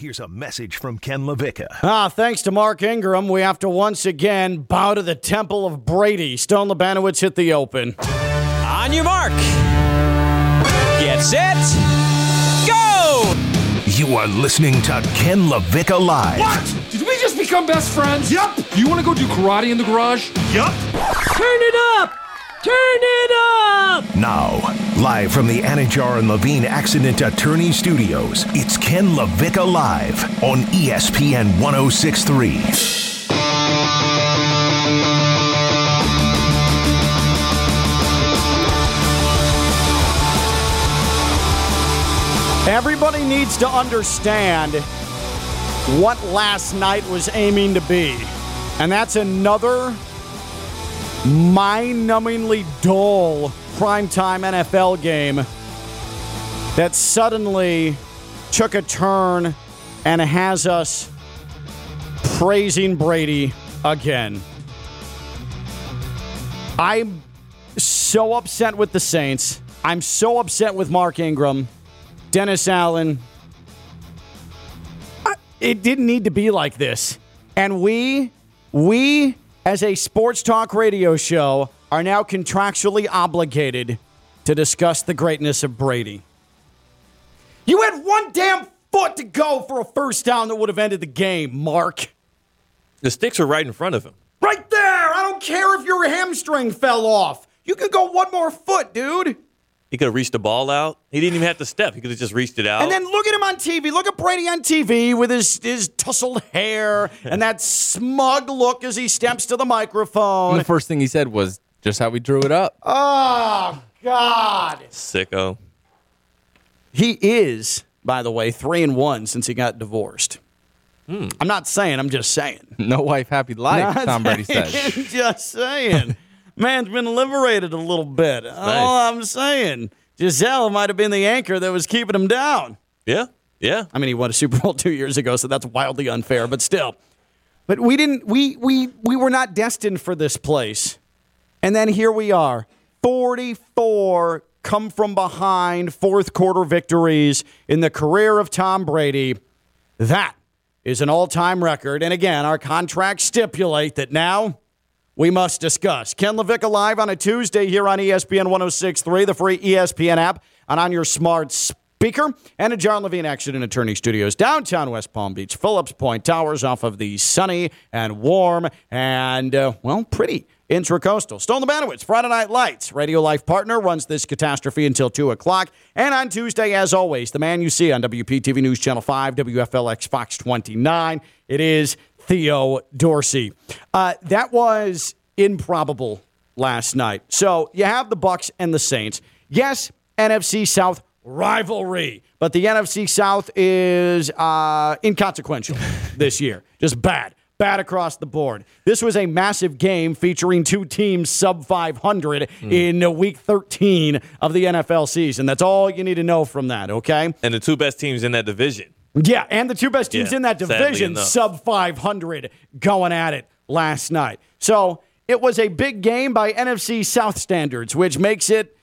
Here's a message from Ken LaVicka. Ah, thanks to Mark Ingram, we have to once again bow to the temple of Brady. Stone Labanowitz hit the open. On your mark. Get set. Go! You are listening to Ken LaVicka Live. What? Did we just become best friends? Yup. Do you want to go do karate in the garage? Yup. Turn it up! Turn it up! Now, live from the Anidjar and Levine Accident Attorney Studios, it's Ken LaVicka Live on ESPN 1063. Everybody needs to understand what last night was aiming to be. And that's another mind numbingly dull primetime NFL game that suddenly took a turn and has us praising Brady again. I'm so upset with the Saints. I'm so upset with Mark Ingram. Dennis Allen. I- It didn't need to be like this. And we, we as a sports talk radio show, are now contractually obligated to discuss the greatness of Brady. You had one damn foot to go for a first down that would have ended the game, Mark. The sticks are right in front of him. Right there. I don't care if your hamstring fell off. You could go one more foot, dude. He could have reached the ball out. He didn't even have to step. He could have just reached it out. And then look at him on TV. Look at Brady on TV with his, his tousled hair and that smug look as he steps to the microphone. And the first thing he said was just how we drew it up. Oh, God. Sicko. He is, by the way, three and one since he got divorced. Hmm. I'm not saying, I'm just saying. No wife, happy life, Not Tom Brady saying, said. just saying. Man's been liberated a little bit. All I'm saying. Gisele might have been the anchor that was keeping him down. Yeah. Yeah. I mean, he won a Super Bowl two years ago, so that's wildly unfair. But still, but we didn't. We we we were not destined for this place, and then here we are, forty-four come from behind fourth quarter victories in the career of Tom Brady. That is an all-time record, and again, our contracts stipulate that now. We must discuss. Ken LaVicka live on a Tuesday here on ESPN 1063, the free ESPN app, and on your smart speaker, and at John Levine Action and Attorney Studios, downtown West Palm Beach, Phillips Point Towers, off of the sunny and warm and, uh, well, pretty Intracoastal. Stone Labanowitz, Friday Night Lights, Radio Life partner, runs this catastrophe until 2 o'clock. And on Tuesday, as always, the man you see on WPTV News Channel 5, WFLX Fox 29. It is Theo Dorsey. Uh, that was improbable last night. So you have the Bucks and the Saints. Yes, NFC South rivalry, but the NFC South is uh, inconsequential this year. Just bad. Bad across the board. This was a massive game featuring two teams sub 500 hmm. in week 13 of the NFL season. That's all you need to know from that, okay? And the two best teams in that division. Yeah, and the two best teams Yeah, in that division, sub 500, going at it last night. So it was a big game by NFC South standards, which makes it.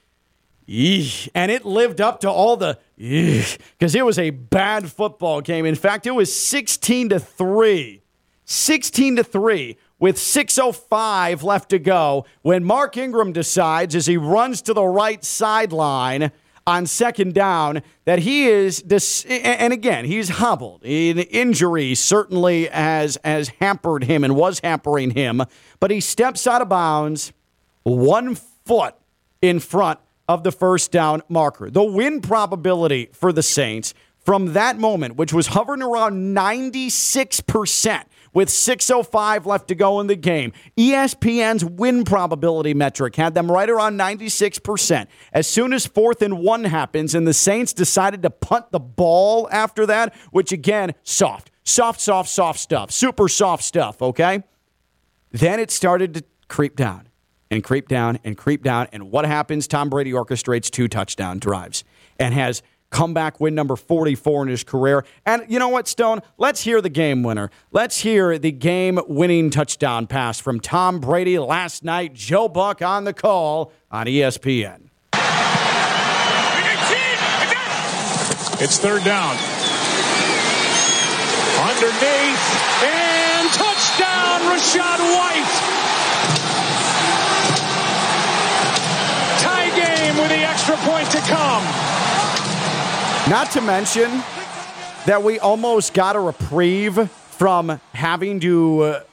And it lived up to all the because it was a bad football game. In fact, it was 16 to 3. 16 to 3 with 605 left to go when Mark Ingram decides as he runs to the right sideline on second down that he is dis- and again he's hobbled an injury certainly has has hampered him and was hampering him but he steps out of bounds one foot in front of the first down marker. The win probability for the Saints from that moment, which was hovering around 96%, with 6.05 left to go in the game, ESPN's win probability metric had them right around 96%. As soon as fourth and one happens, and the Saints decided to punt the ball after that, which again, soft, soft, soft, soft stuff, super soft stuff, okay? Then it started to creep down and creep down and creep down. And what happens? Tom Brady orchestrates two touchdown drives and has comeback win number 44 in his career. And you know what, Stone? Let's hear the game winner. Let's hear the game winning touchdown pass from Tom Brady last night. Joe Buck on the call on ESPN. It's third down. underneath. And touchdown, Rachaad White. Tie game with the extra point to come. Not to mention that we almost got a reprieve from having to uh,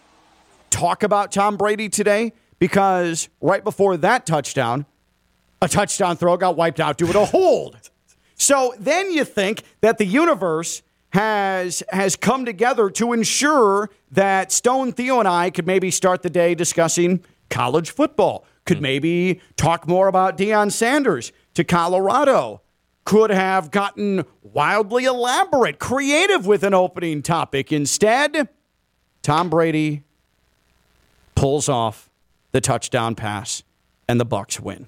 talk about Tom Brady today because right before that touchdown, a touchdown throw got wiped out due to a hold. So then you think that the universe has has come together to ensure that Stone Theo and I could maybe start the day discussing college football. Could maybe talk more about Deion Sanders to Colorado. Could have gotten wildly elaborate, creative with an opening topic. Instead, Tom Brady pulls off the touchdown pass and the Bucks win.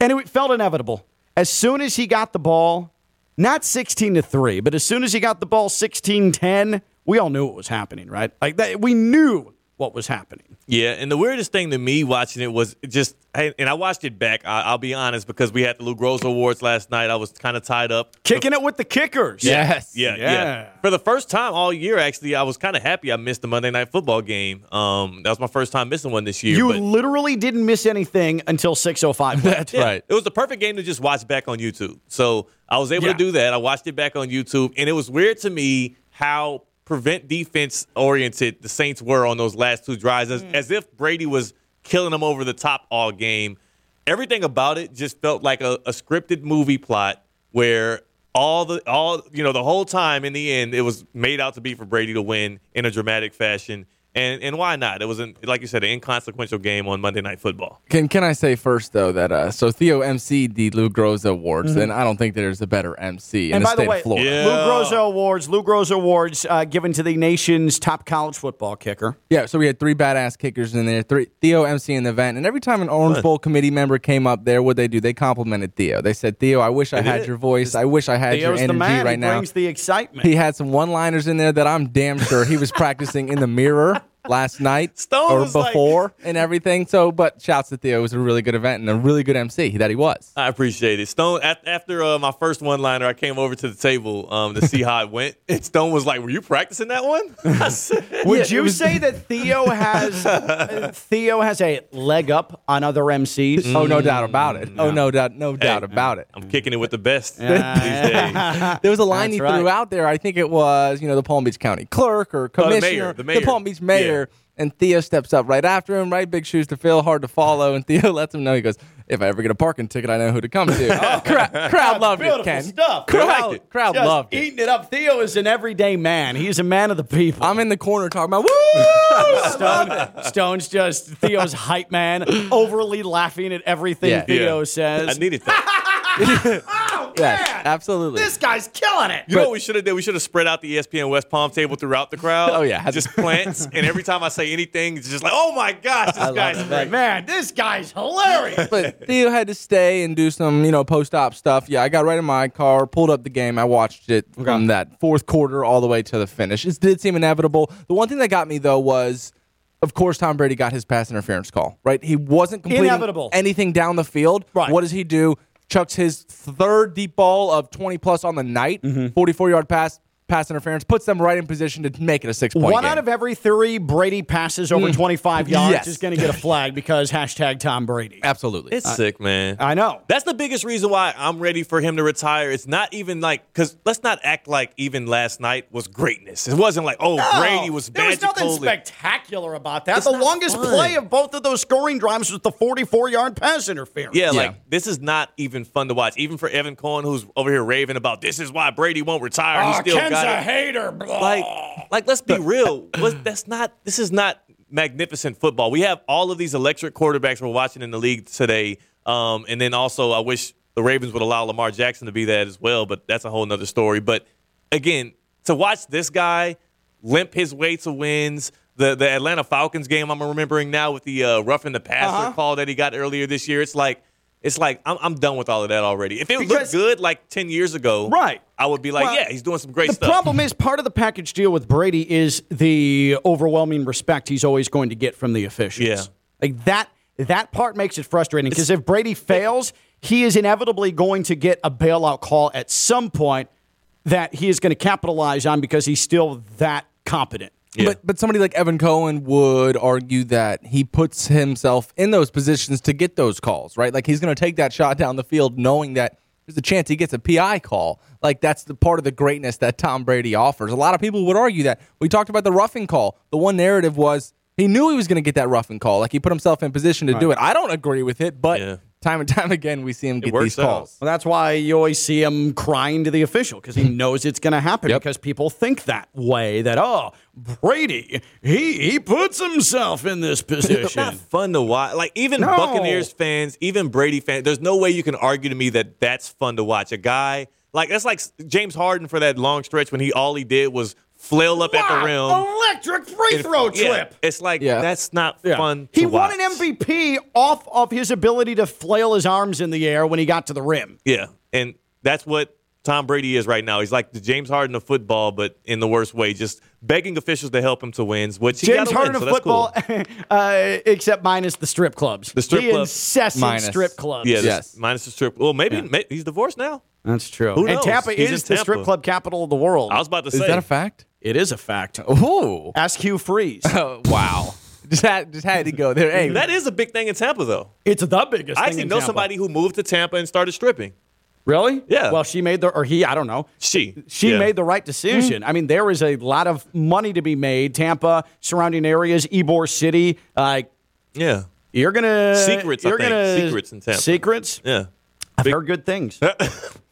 And it felt inevitable. As soon as he got the ball, not 16 to 3, but as soon as he got the ball 16-10, we all knew it was happening, right? Like that, we knew what was happening. Yeah, and the weirdest thing to me watching it was just, and I watched it back. I, I'll be honest because we had the Lou Groza Awards last night. I was kind of tied up. Kicking it with the kickers. Yes. Yeah, Yeah. yeah, For the first time all year, actually, I was kind of happy I missed the Monday Night Football game. Um, that was my first time missing one this year. You but literally didn't miss anything until 6:05. That's yeah, right. It was the perfect game to just watch back on YouTube. So I was able Yeah. to do that. I watched it back on YouTube, and it was weird to me how prevent defense oriented the Saints were on those last two drives, as, mm. as if Brady was killing them over the top all game. Everything about it just felt like a, a scripted movie plot where all the all you know the whole time in the end it was made out to be for Brady to win in a dramatic fashion. And and why not? It was an, like you said, an inconsequential game on Monday Night Football. Can can I say first though that uh, so Theo MC'd the Lou Groza Awards, and I don't think there's a better MC in Mm-hmm. And the by state the way, of Florida. Yeah. Lou Groza Awards, Lou Groza Awards uh, given to the nation's top college football kicker. Yeah, so we had three badass kickers in there. Three Theo MC in the event, and every time an Orange Bowl committee member came up there, what they do? They complimented Theo. They said, "Theo, I wish I They had your voice. I wish I had Theo's your the energy man. right he now." brings the excitement. He had some one-liners in there that I'm damn sure he was practicing in the mirror last night Stone or was like- before and everything. So, but shouts to Theo. It was a really good event and a really good MC that he was. I appreciate it. Stone, af- after uh, my first one liner, I came over to the table um, to see how it went. And Stone was like, Were you practicing that one? Said, Would you say that Theo has uh, Theo has a leg up on other MCs? Oh, no doubt about it. Oh, no doubt, no doubt about it. I'm kicking it with the best these days. There was a line That's he right. threw out there. I think it was, you know, the Palm Beach County clerk or Oh, the mayor, commissioner, the mayor. Palm Beach mayor. And Theo steps up right after him, right? Big shoes to fill, hard to follow. And Theo lets him know. He goes, "If I ever get a parking ticket, I know who to come to." oh, crowd, crowd loved it, Beautiful Ken. stuff. Crowd, it. crowd Just loved it. eating it up. Theo is an everyday man. He's a man of the people. I'm in the corner talking about woo. Stone, Stone's just Theo's hype man, overly laughing at everything Yeah. Theo Yeah. says. I needed that. Yes, absolutely. this guy's killing it. You know what we should have did? We should have spread out the ESPN West Palm table throughout the crowd. Oh, yeah. Just plants. and every time I say anything, it's just like, Oh my gosh, this guy's great. Man, this guy's hilarious. but Theo had to stay and do some, you know, post-op stuff. Yeah, I got right in my car, pulled up the game. I watched it from that fourth quarter all the way to the finish. It did seem inevitable. The one thing that got me though was, of course, Tom Brady got his pass interference call. Right, he wasn't completing Inevitable. anything down the field. Right. What does he do? Chucks his third deep ball of 20 plus on the night, Mm-hmm. 44 yard pass, pass interference, puts them right in position to make it a six point One game. out of every three Brady passes over mm. 25 yards Yes. is going to get a flag because hashtag Tom Brady. Absolutely. It's sick, man. I know. That's the biggest reason why I'm ready for him to retire. It's not even like because let's not act like even last night was greatness. It wasn't like oh Brady was there was nothing spectacular about that. It's the longest fun. play of both of those scoring drives was the 44 yard pass interference. yeah, Yeah. like this is not even fun to watch. Even for Evan Cohen, who's over here raving about this is why Brady won't retire. He Oh, still Ken's a it. hater. Like, like let's be real. What- that's not. This is not magnificent football. We have all of these electric quarterbacks we're watching in the league today. Um, and then also, I wish the Ravens would allow Lamar Jackson to be that as well. But that's a whole nother story. But again, to watch this guy limp his way to wins. The the Atlanta Falcons game I'm remembering now with the uh, roughing the passer Uh-huh. call that he got earlier this year. It's like. It's like I'm, I'm done with all of that already. If it Because- looked good like ten years ago, Right. I would be like, Well, yeah, he's doing some great the stuff. The problem is part of the package deal with Brady is the overwhelming respect he's always going to get from the officials. Yeah. Like that that part makes it frustrating because if Brady fails, he is inevitably going to get a bailout call at some point that he is going to capitalize on because he's still that competent. Yeah. But but somebody like Evan Cohen would argue that he puts himself in those positions to get those calls, right? Like he's going to take that shot down the field knowing that there's a chance he gets a PI call. Like that's the part of the greatness that Tom Brady offers. A lot of people would argue that. We talked about the roughing call. The one narrative was he knew he was going to get that roughing call. Like he put himself in position to do it. I don't agree with it, but Yeah. time and time again we see him get works these calls. Well, that's why you always see him crying to the official because he knows it's going to happen Yep. because people think that way that, oh, Brady, he, he puts himself in this It's position. not fun to watch. Like even No. Buccaneers fans, even Brady fans. There's no way you can argue to me that that's fun to watch. A guy like that's like James Harden for that long stretch when he all he did was flail up at the rim. Electric free And- throw yeah, trip. It's like Yeah. that's not Yeah. fun. He to won watch. an MVP off of his ability to flail his arms in the air when he got to the rim. Yeah, and that's what Tom Brady is right now. He's like the James Harden of football, but in the worst way, just begging officials to help him to wins. Which he James gotta Harden win, of so that's football, cool. uh, except minus the strip clubs. The strip the clubs. incessant Minus. strip clubs. Yeah, Yes. yes. minus the strip. Well, maybe, may he's divorced now. That's true. Who And knows? Tampa He's is in the strip club capital of the world. I was about to Is say is that a fact? it is a fact. Ooh. Ask Hugh Freeze. Oh, wow. Just had just had to go there. Hey, that is a big thing in Tampa, though. it's the biggest. I thing actually in know Tampa. somebody who moved to Tampa and started stripping. Really? Yeah. Well, she made the, or he, I don't know. She, She Yeah. made the right decision. I mean, there is a lot of money to be made. Tampa, surrounding areas, Ybor City. Uh, Yeah, you're gonna Secrets, You're think. gonna Secrets in Tampa. Secrets. yeah. I've heard good things.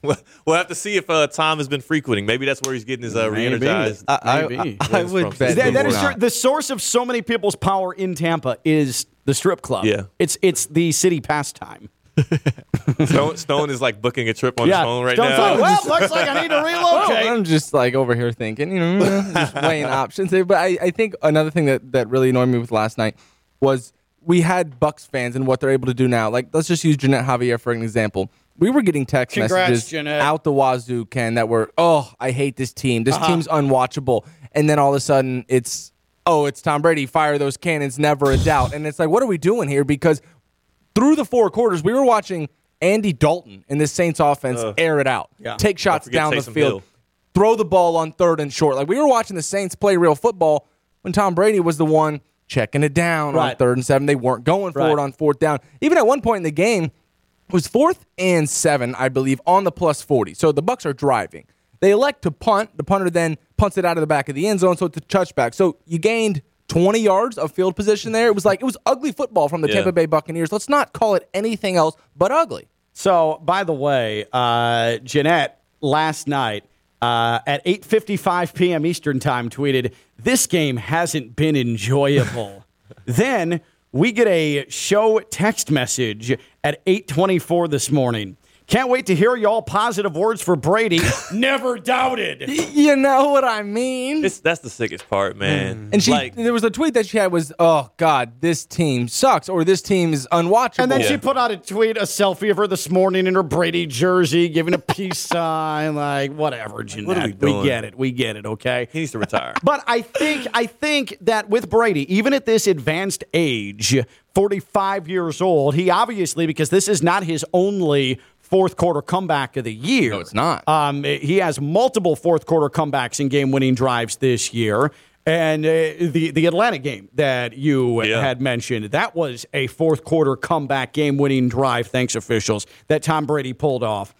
Well, we'll have to see if uh, Tom has been frequenting. Maybe that's where he's getting his uh, Maybe. re-energized. I, I, Maybe. I, I would bet That- he that will is true. not. the source of so many people's power in Tampa is the strip club. Yeah. it's it's the city pastime. Stone, Stone is like booking a trip on yeah, his phone right Stone's now. like, well, looks like I need to Well, relocate. I'm just like over here thinking, you know, just weighing options. But I, I think another thing that, that really annoyed me with last night was we had Bucks fans and what they're able to do now. Like, let's just use Jeanette Javier for an example. We were getting text Congrats, messages Jeanette. out the wazoo, Ken, that were, oh, I hate this team. This uh-huh. team's unwatchable. And then all of a sudden, it's, oh, it's Tom Brady. Fire those cannons, never a doubt. And it's like, what are we doing here? Because through the four quarters, we were watching Andy Dalton in this Saints offense air it out, Yeah. take shots down the field, Hill. throw the ball on third and short. Like we were watching the Saints play real football when Tom Brady was the one checking it down on third and seven. They weren't going for Right. it on fourth down. Even at one point in the game, it was fourth and seven, I believe, on the plus 40. So the Bucks are driving. They elect to punt. The punter then punts it out of the back of the end zone, so it's a touchback. So you gained 20 yards of field position there. It was like it was ugly football from the Yeah. Tampa Bay Buccaneers. Let's not call it anything else but ugly. So, by the way, uh, Jeanette last night uh, at 8:55 p.m. Eastern Time tweeted, "This game hasn't been enjoyable." then we get a show text message at 8:24 this morning. Can't wait to hear y'all positive words for Brady. Never doubted. You know what I mean? It's, that's the sickest part, man. Mm. And she, like, there was a tweet that she had was, "Oh God, this team sucks," or "This team is unwatchable." And then she put out a tweet, a selfie of her this morning in her Brady jersey, giving a peace sign, like whatever, Jeanette. we doing? get it. We get it. Okay. he needs to retire. But I think I think that with Brady, even at this advanced age, 45 years old, he obviously because this is not his only fourth quarter comeback of the year. No, it's not. Um, he has multiple fourth quarter comebacks and game winning drives this year. And uh, the the Atlanta game that you Yeah. had mentioned, that was a fourth quarter comeback game winning drive, thanks officials, that Tom Brady pulled off.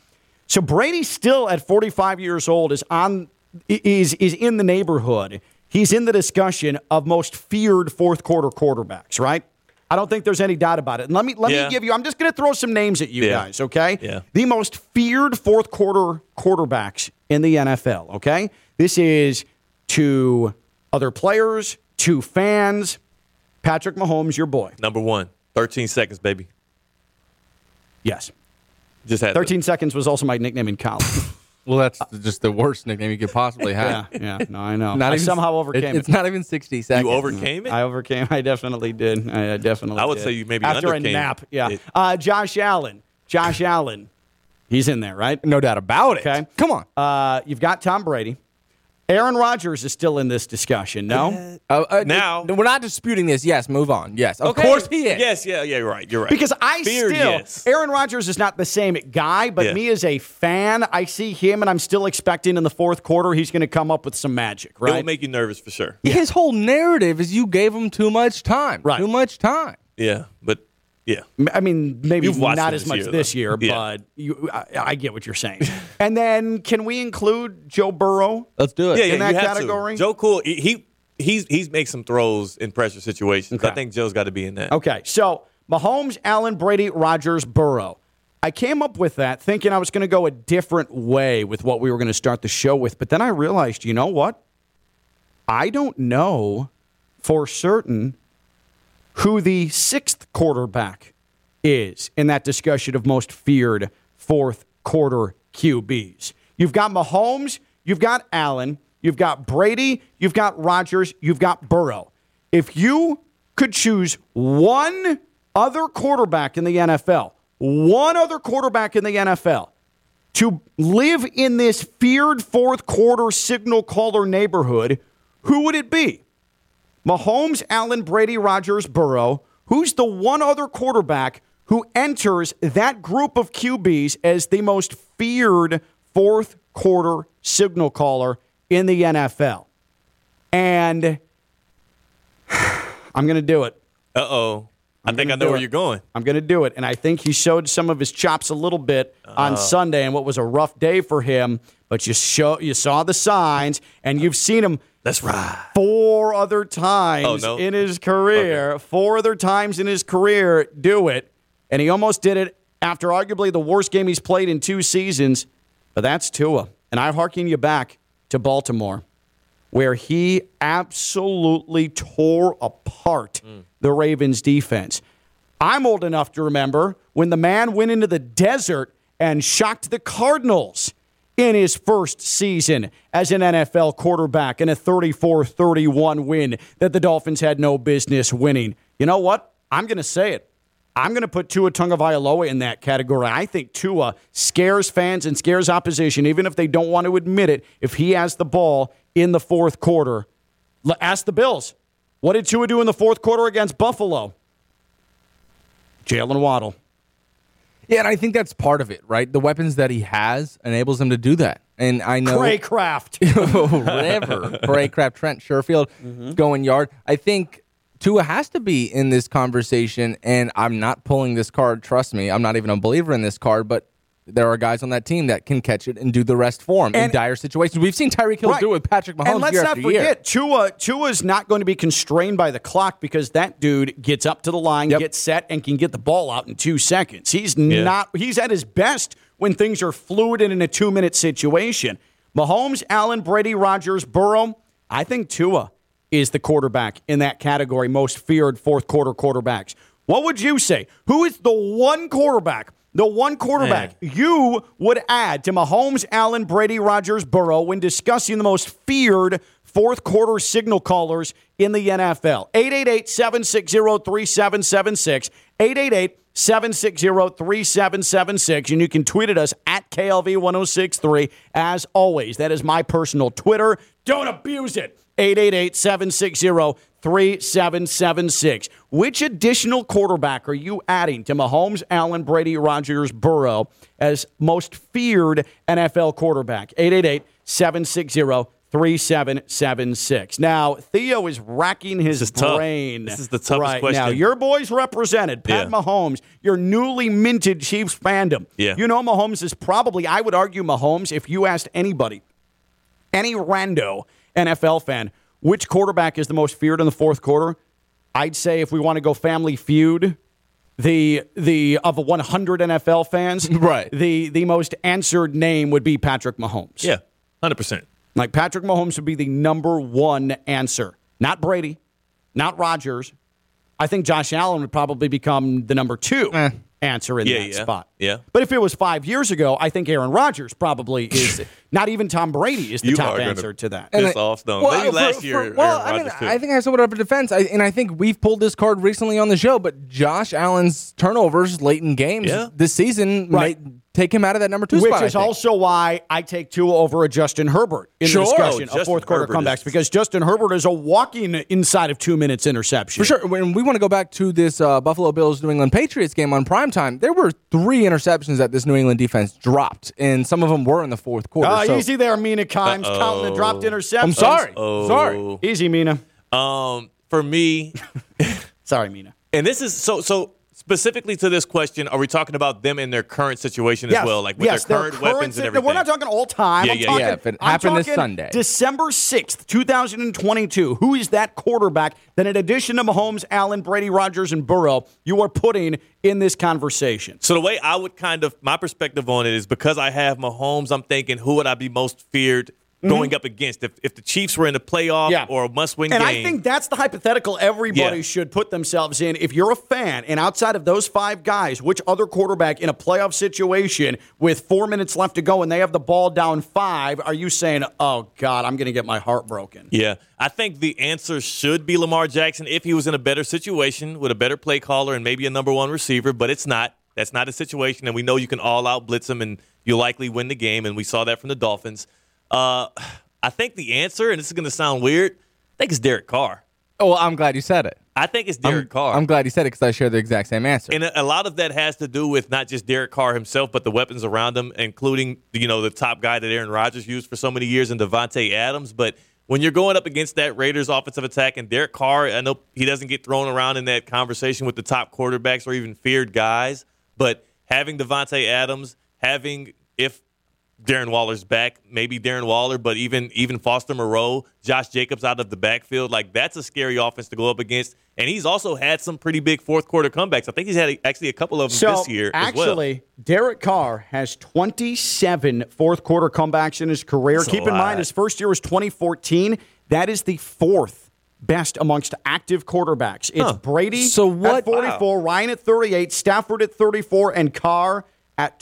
So Brady still at 45 years old is on is is in the neighborhood. He's in the discussion of most feared fourth quarter quarterbacks, right? I don't think there's any doubt about it. And let me let Yeah. me give you I'm just going to throw some names at you Yeah. guys, okay? Yeah. The most feared fourth quarter quarterbacks in the NFL, okay? This is to other players, to fans. Patrick Mahomes, your boy. Number one, 13 seconds, baby. Yes. Just had 13 seconds was also my nickname in college. well, that's just the worst nickname you could possibly have. yeah. yeah. No, I know. Not I even- somehow overcame it. It's not even 60 seconds. You overcame it. I overcame. I definitely did. I definitely. I would did. say you maybe after a undercame nap. Yeah. Uh, Josh Allen. Josh Allen. He's in there, right? No doubt about it. Okay. Come on. Uh, you've got Tom Brady. Aaron Rodgers is still in this discussion, no? Uh, uh, Now- we're not disputing this. Yes, move on. Yes, of course he is. Yes, yeah, yeah, you're right. You're right. Because I Feared, still, yes. Aaron Rodgers is not the same guy, but Yeah. me as a fan, I see him and I'm still expecting in the fourth quarter he's going to come up with some magic, right? It will right? make you nervous for sure. His whole narrative is you gave him too much time. Right. Too much time. Yeah, but yeah. I mean, maybe not as much year, this though. year, Yeah. but you, I, I get what you're saying. and then can we include Joe Burrow? Let's do it. Yeah, yeah, that you have to. category? Joe Cool, he, he he's he's makes some throws in pressure situations. Okay. I think Joe's got to be in that. Okay, so Mahomes, Allen, Brady, Rodgers, Burrow. I came up with that thinking I was going to go a different way with what we were going to start the show with, but then I realized, you know what? I don't know for certain who the sixth quarterback is in that discussion of most feared fourth quarter QBs. You've got Mahomes, you've got Allen, you've got Brady, you've got Rodgers, you've got Burrow. If you could choose one other quarterback in the NFL, one other quarterback in the NFL to live in this feared fourth quarter signal caller neighborhood, who would it be? Mahomes, Allen, Brady, Rodgers, Burrow. Who's the one other quarterback who enters that group of QBs as the most feared fourth quarter signal caller in the NFL? And I'm going to do it. Uh oh. I think I know where it. you're going. I'm going to do it. And I think he showed some of his chops a little bit on uh-huh. Sunday and what was a rough day for him. But you show you saw the signs and you've seen him That's right. four other oh, times Oh, no? in his career. Four other times in his career do it. And he almost did it after arguably the worst game he's played in two seasons. But that's Tua. And I harken you back to Baltimore, where he absolutely tore apart mm. The Ravens defense. I'm old enough to remember when the man went into the desert and shocked the Cardinals in his first season as an NFL quarterback in a 34 31 win that the Dolphins had no business winning. You know what? I'm going to say it. I'm going to put Tua Tagovailoa in that category. I think Tua scares fans and scares opposition, even if they don't want to admit it. If he has the ball in the fourth quarter, ask the Bills. What did Tua do in the fourth quarter against Buffalo? Jaylen Waddle. Yeah, and I think that's part of it, right? The weapons that he has enables him to do that. And I know Cracraft. River, Cracraft, Trent Sherfield mm-hmm. going yard. I think Tua has to be in this conversation, and I'm not pulling this card. Trust me, I'm not even a believer in this card, but there are guys on that team that can catch it and do the rest for him in dire situations. We've seen Tyreek Hill Right. do it with Patrick Mahomes And let's year not year. forget, Tua Tua's not going to be constrained by the clock because that dude gets up to the line, Yep. gets set, and can get the ball out in two seconds. He's not he's at his best when things are fluid and in a two minute situation. Mahomes, Allen, Brady, Rodgers, Burrow. I think Tua is the quarterback in that category, most feared fourth quarter quarterbacks. What would you say? Who is the one quarterback? The one quarterback you would add to Mahomes, Allen, Brady, Rodgers, Burrow when discussing the most feared fourth quarter signal callers in the NFL. 888 760 3776. 888 760 3776. And you can tweet at us at KLV1063. As always, that is my personal Twitter. Don't abuse it. 888 760 3776. Which additional quarterback are you adding to Mahomes, Allen, Brady, Rodgers, Burrow as most feared NFL quarterback? 888 760 3776. Now, Theo is racking his This is tough. brain. This is the toughest right question. Now, your boys represented, Pat Yeah. Mahomes, your newly minted Chiefs fandom. Yeah. You know, Mahomes is probably, I would argue, Mahomes, if you asked anybody, any rando NFL fan, which quarterback is the most feared in the fourth quarter? I'd say if we want to go family feud, the the of 100 NFL fans, Right. The the most answered name would be Patrick Mahomes. Yeah, hundred percent. Like Patrick Mahomes would be the number one answer. Not Brady, not Rodgers. I think Josh Allen would probably become the number two eh. Answer in Yeah, that yeah, spot. yeah. But if it was five years ago, I think Aaron Rodgers probably is. not even Tom Brady is the You top answer to that. And I- off Stone. Well, Maybe last for- year, well, Aaron I mean, too. I think I have somewhat of a defense, I, and I think we've pulled this card recently on the show. But Josh Allen's turnovers late in games Yeah. this season Right. made, take him out of that number two Which spot. I is also why I take Tua over a Justin Herbert in Sure. the discussion Oh, of fourth quarter Herbert comebacks is- because Justin Herbert is a walking inside of two minutes interception. For sure. When we want to go back to this uh, Buffalo Bills New England Patriots game on primetime, there were three interceptions that this New England defense dropped, and some of them were in the fourth quarter. Uh, so- easy there, Mina Kimes, counting the dropped interceptions. I'm sorry. Oh. Sorry. Easy, Mina. Um, for me, Sorry, Mina. and this is so so specifically to this question, are we talking about them in their current situation Yes. as well, like with yes, their current weapons si- and everything? We're not talking all time. Yeah, I'm yeah, talking, yeah. If it happened this Sunday. December 6th, 2022. Who is that quarterback that, in addition to Mahomes, Allen, Brady, Rodgers, and Burrow, you are putting in this conversation? So the way I would kind of my perspective on it is because I have Mahomes, I'm thinking who would I be most feared going up against if, if the Chiefs were in the playoff Mm-hmm. Yeah. or a must-win And game. And I think that's the hypothetical everybody Yeah. should put themselves in. If you're a fan and outside of those five guys, which other quarterback in a playoff situation with four minutes left to go and they have the ball down five, are you saying, oh, God, I'm going to get my heart broken? Yeah, I think the answer should be Lamar Jackson if he was in a better situation with a better play caller and maybe a number one receiver, but it's not. That's not a situation, and we know you can all out blitz him and you'll likely win the game, and we saw that from the Dolphins. Uh, I think the answer, and this is going to sound weird, I think it's Derek Carr. Oh, well, I'm glad you said it. I think it's Derek I'm, Carr. I'm glad you said it because I share the exact same answer. And a a lot of that has to do with not just Derek Carr himself, but the weapons around him, including you know the top guy that Aaron Rodgers used for so many years, and Davante Adams. But when you're going up against that Raiders offensive attack and Derek Carr, I know he doesn't get thrown around in that conversation with the top quarterbacks or even feared guys, but having Davante Adams, having if Darren Waller's back, maybe Darren Waller, but even even Foster Moreau, Josh Jacobs out of the backfield, like that's a scary offense to go up against. And he's also had some pretty big fourth quarter comebacks. I think he's had actually a couple of them So this year as well. actually, Derek Carr has 27 fourth quarter comebacks in his career. That's Keep in lot. mind, his first year was 2014. That is the fourth best amongst active quarterbacks. It's Brady So what- at 44, Ryan at 38, Stafford at 34, and Carr at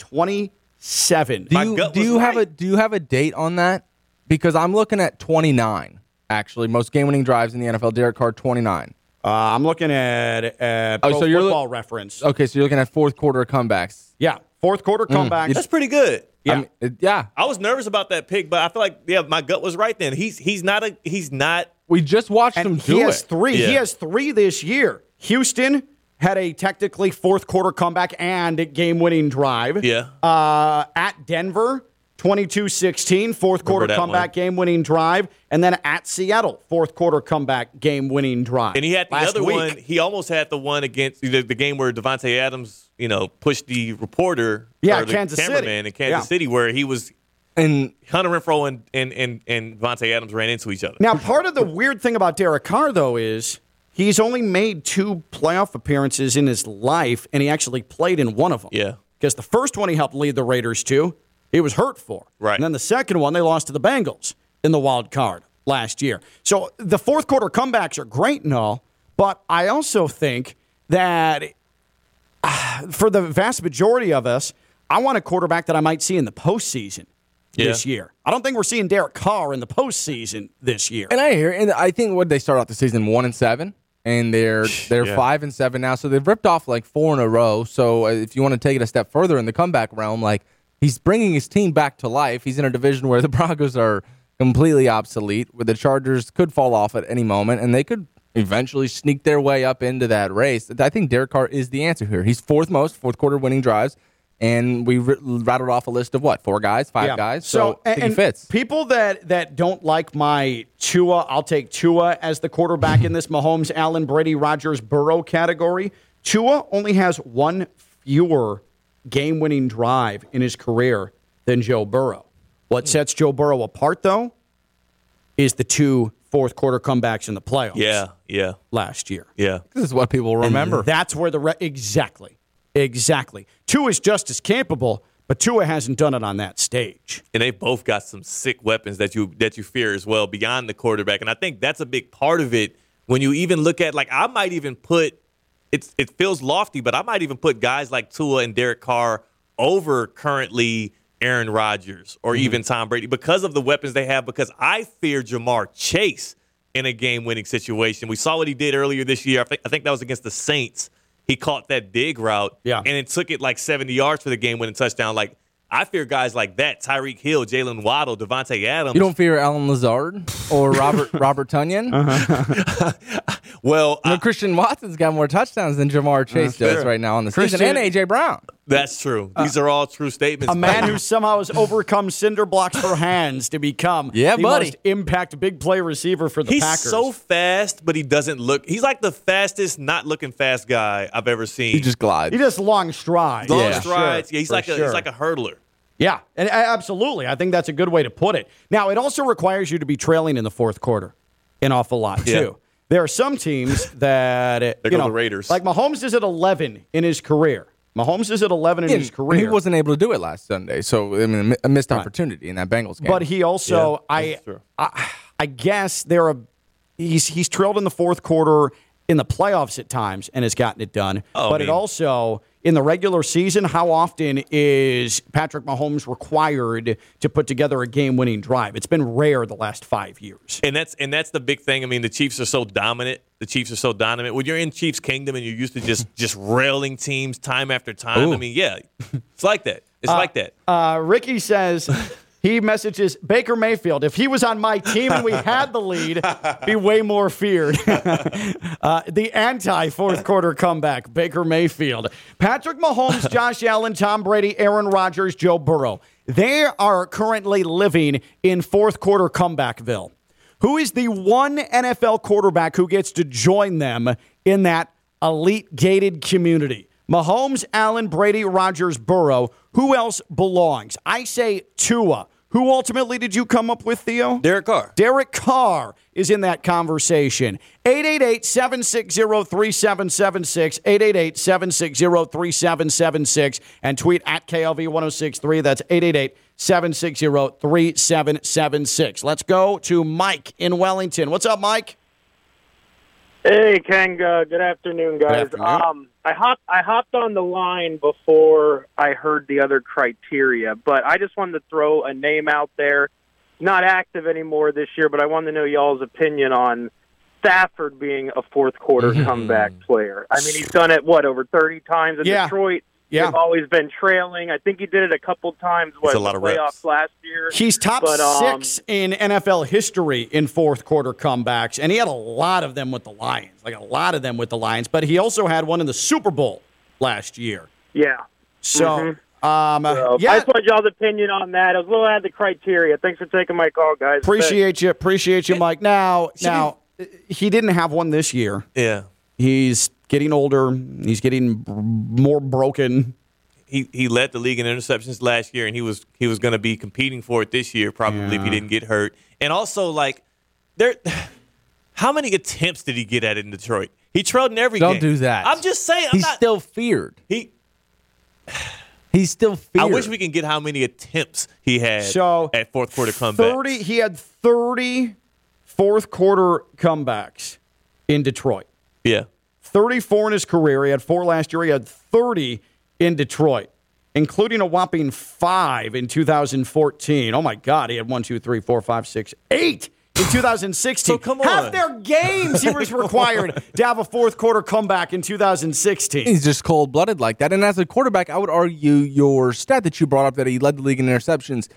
27. do My you, gut do was you have a do you have a date on that? Because I'm looking at 29. Actually, most game-winning drives in the NFL. Derek Carr 29. Uh, I'm looking at, at Oh, Pro so you're look- Football Reference. Okay, so you're looking at fourth quarter comebacks. Yeah, fourth quarter comebacks. That's pretty good. yeah. I mean, it- yeah. I was nervous about that pick, but I feel like yeah, my gut was right then. He's he's not a he's not We just watched him and do he has it. three. He Yeah. has three this year. Houston had a technically fourth quarter comeback and game winning drive. Yeah. Uh, at Denver, 22 16, fourth quarter comeback game winning drive. And then at Seattle, fourth quarter comeback game winning drive. And he had the Last other week. one. He almost had the one against the, the game where Davante Adams, you know, pushed the reporter, Yeah, or the Kansas City. cameraman in Kansas Yeah. City, where he was And Hunter Renfrow and and and, and Davante Adams ran into each other. Now, part of the weird thing about Derek Carr, though, is he's only made two playoff appearances in his life, and he actually played in one of them. Yeah. Because the first one he helped lead the Raiders to, he was hurt for. Right. And then the second one, they lost to the Bengals in the wild card last year. So the fourth quarter comebacks are great and all, but I also think that ah, for the vast majority of us, I want a quarterback that I might see in the postseason this year. I don't think we're seeing Derek Carr in the postseason this year. and I hear and I think what they start off the season one and seven, and they're they're Yeah. five and seven now, so they've ripped off like four in a row. So uh, if you want to take it a step further in the comeback realm, like he's bringing his team back to life. He's in a division where the Broncos are completely obsolete, where the Chargers could fall off at any moment, and they could eventually sneak their way up into that race. I think Derek Carr is the answer here. He's fourth most fourth quarter winning drives. And we r- rattled off a list of what four guys, five guys. So, I think and he fits. people that that don't like my Tua, I'll take Tua as the quarterback in this Mahomes, Allen, Brady, Rodgers, Burrow category. Tua only has one fewer game-winning drive in his career than Joe Burrow. What sets Joe Burrow apart, though, is the two fourth quarter comebacks in the playoffs. Yeah, yeah, last year. yeah. This is what people remember. That's where the re- exactly, exactly. Tua is just as capable, but Tua hasn't done it on that stage. and they both got some sick weapons that you that you fear as well beyond the quarterback. And I think that's a big part of it. When you even look at like I might even put it's it feels lofty, but I might even put guys like Tua and Derek Carr over currently Aaron Rodgers or mm-hmm. even Tom Brady because of the weapons they have. Because I fear Ja'Marr Chase in a game winning situation. We saw what he did earlier this year. I think I think that was against the Saints. He caught that dig route, Yeah. and it took it like 70 yards for the game winning touchdown. Like I fear guys like that: Tyreek Hill, Jaylen Waddle, Davante Adams. You don't fear Allen Lazard or Robert Robert Tonyan? Uh-huh. well, No, I- Christian Watson's got more touchdowns than Ja'Marr Chase does fair. right now on the season, Christian- and AJ Brown. That's true. These are all true statements. A man who somehow has overcome cinder blocks for hands to become Yeah, the buddy. most impact big play receiver for the He's Packers. He's so fast, but he doesn't look. He's like the fastest, not looking fast guy I've ever seen. He just glides. he just long strides. long Yeah. strides. Sure, yeah, he's for like a sure. he's like a hurdler. Yeah, and uh, absolutely. I think that's a good way to put it. Now, it also requires you to be trailing in the fourth quarter an awful lot, too. Yeah. There are some teams that, uh, There you go know, the Raiders. like Mahomes is at 11 in his career. Mahomes is at 11 in And his career. He wasn't able to do it last Sunday, so I mean, a missed opportunity in that Bengals game. But he also, Yeah, I. I, I guess there are. He's he's trailed in the fourth quarter in the playoffs at times and has gotten it done. Oh, but I it also in the regular season, how often is Patrick Mahomes required to put together a game-winning drive? It's been rare the last five years. And that's and that's the big thing. I mean, the Chiefs are so dominant. The Chiefs are so dominant. When you're in Chiefs Kingdom and you're used to just just railing teams time after time. I mean, yeah, it's like that. It's like that. Uh, Ricky says. He messages Baker Mayfield. If he was on my team and we had the lead, be way more feared. uh, the anti fourth quarter comeback, Baker Mayfield. Patrick Mahomes, Josh Allen, Tom Brady, Aaron Rodgers, Joe Burrow. They are currently living in fourth quarter comebackville. Who is the one NFL quarterback who gets to join them in that elite gated community? Mahomes, Allen, Brady, Rodgers, Burrow. Who else belongs? I say Tua. Who ultimately did you come up with, Theo? Derek Carr. Derek Carr is in that conversation. 888 760 3776. 888 760 3776. And tweet at KLV 1063. That's 888 760 3776. Let's go to Mike in Wellington. What's up, Mike? Hey, Ken. Uh, good afternoon, guys. afternoon. Um, I hopped I hopped on the line before I heard the other criteria, but I just wanted to throw a name out there. Not active anymore this year, but I wanted to know y'all's opinion on Stafford being a fourth quarter comeback player. I mean, he's done it what over thirty times in Yeah. Detroit. Yeah. They've always been trailing. I think he did it a couple times. What a lot the of reps. playoffs last year? He's top But, um, six in NFL history in fourth quarter comebacks, and he had a lot of them with the Lions, like a lot of them with the Lions. But he also had one in the Super Bowl last year. Yeah. So, um, So, I yeah, just wanted y'all's opinion on that. I was a little out of the criteria. Thanks for taking my call, guys. appreciate you, appreciate you, Mike. Now, now he didn't have one this year. Yeah. He's getting older. He's getting more broken. He he led the league in interceptions last year, and he was he was going to be competing for it this year, probably if he didn't get hurt. And also, like, there, how many attempts did he get at it in Detroit? He trailed in every Don't game. do that. I'm just saying. I'm he's not, still feared. he. He's still feared. I wish we can get how many attempts he had So at fourth quarter comeback. Thirty. He had 30 fourth quarter comebacks in Detroit. Yeah. 34 in his career. He had four last year. He had 30 in Detroit, including a whopping five in 2014. Oh my God, he had one, two, three, four, five, six, eight in 2016. So come Half their games he was required to have a fourth quarter comeback in 2016. He's just cold blooded like that. And as a quarterback, I would argue your stat that you brought up that he led the league in interceptions.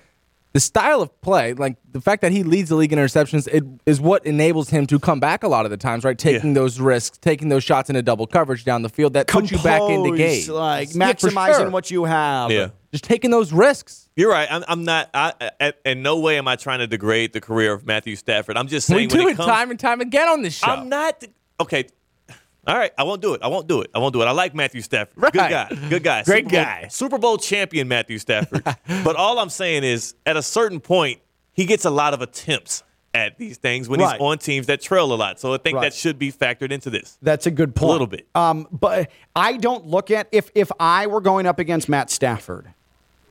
The style of play, like the fact that he leads the league in interceptions, it is what enables him to come back a lot of the times, right? Taking Yeah. those risks, taking those shots into double coverage down the field that puts you back into Composed, game. like Yeah, maximizing sure. what you have. Yeah. Just taking those risks. You're right. I'm, I'm not. I, I, in no way am I trying to degrade the career of Matthew Stafford. I'm just saying We when do it it comes, time and time again on this show. I'm not. Okay. All right. I won't do it. I won't do it. I won't do it. I like Matthew Stafford. Good guy. Good guy. Great Super Bowl- guy. Super Bowl champion Matthew Stafford. but all I'm saying is, at a certain point, he gets a lot of attempts at these things when Right. he's on teams that trail a lot. So I think Right. that should be factored into this. That's a good point. A little bit. Um, but I don't look at if if I were going up against Matt Stafford,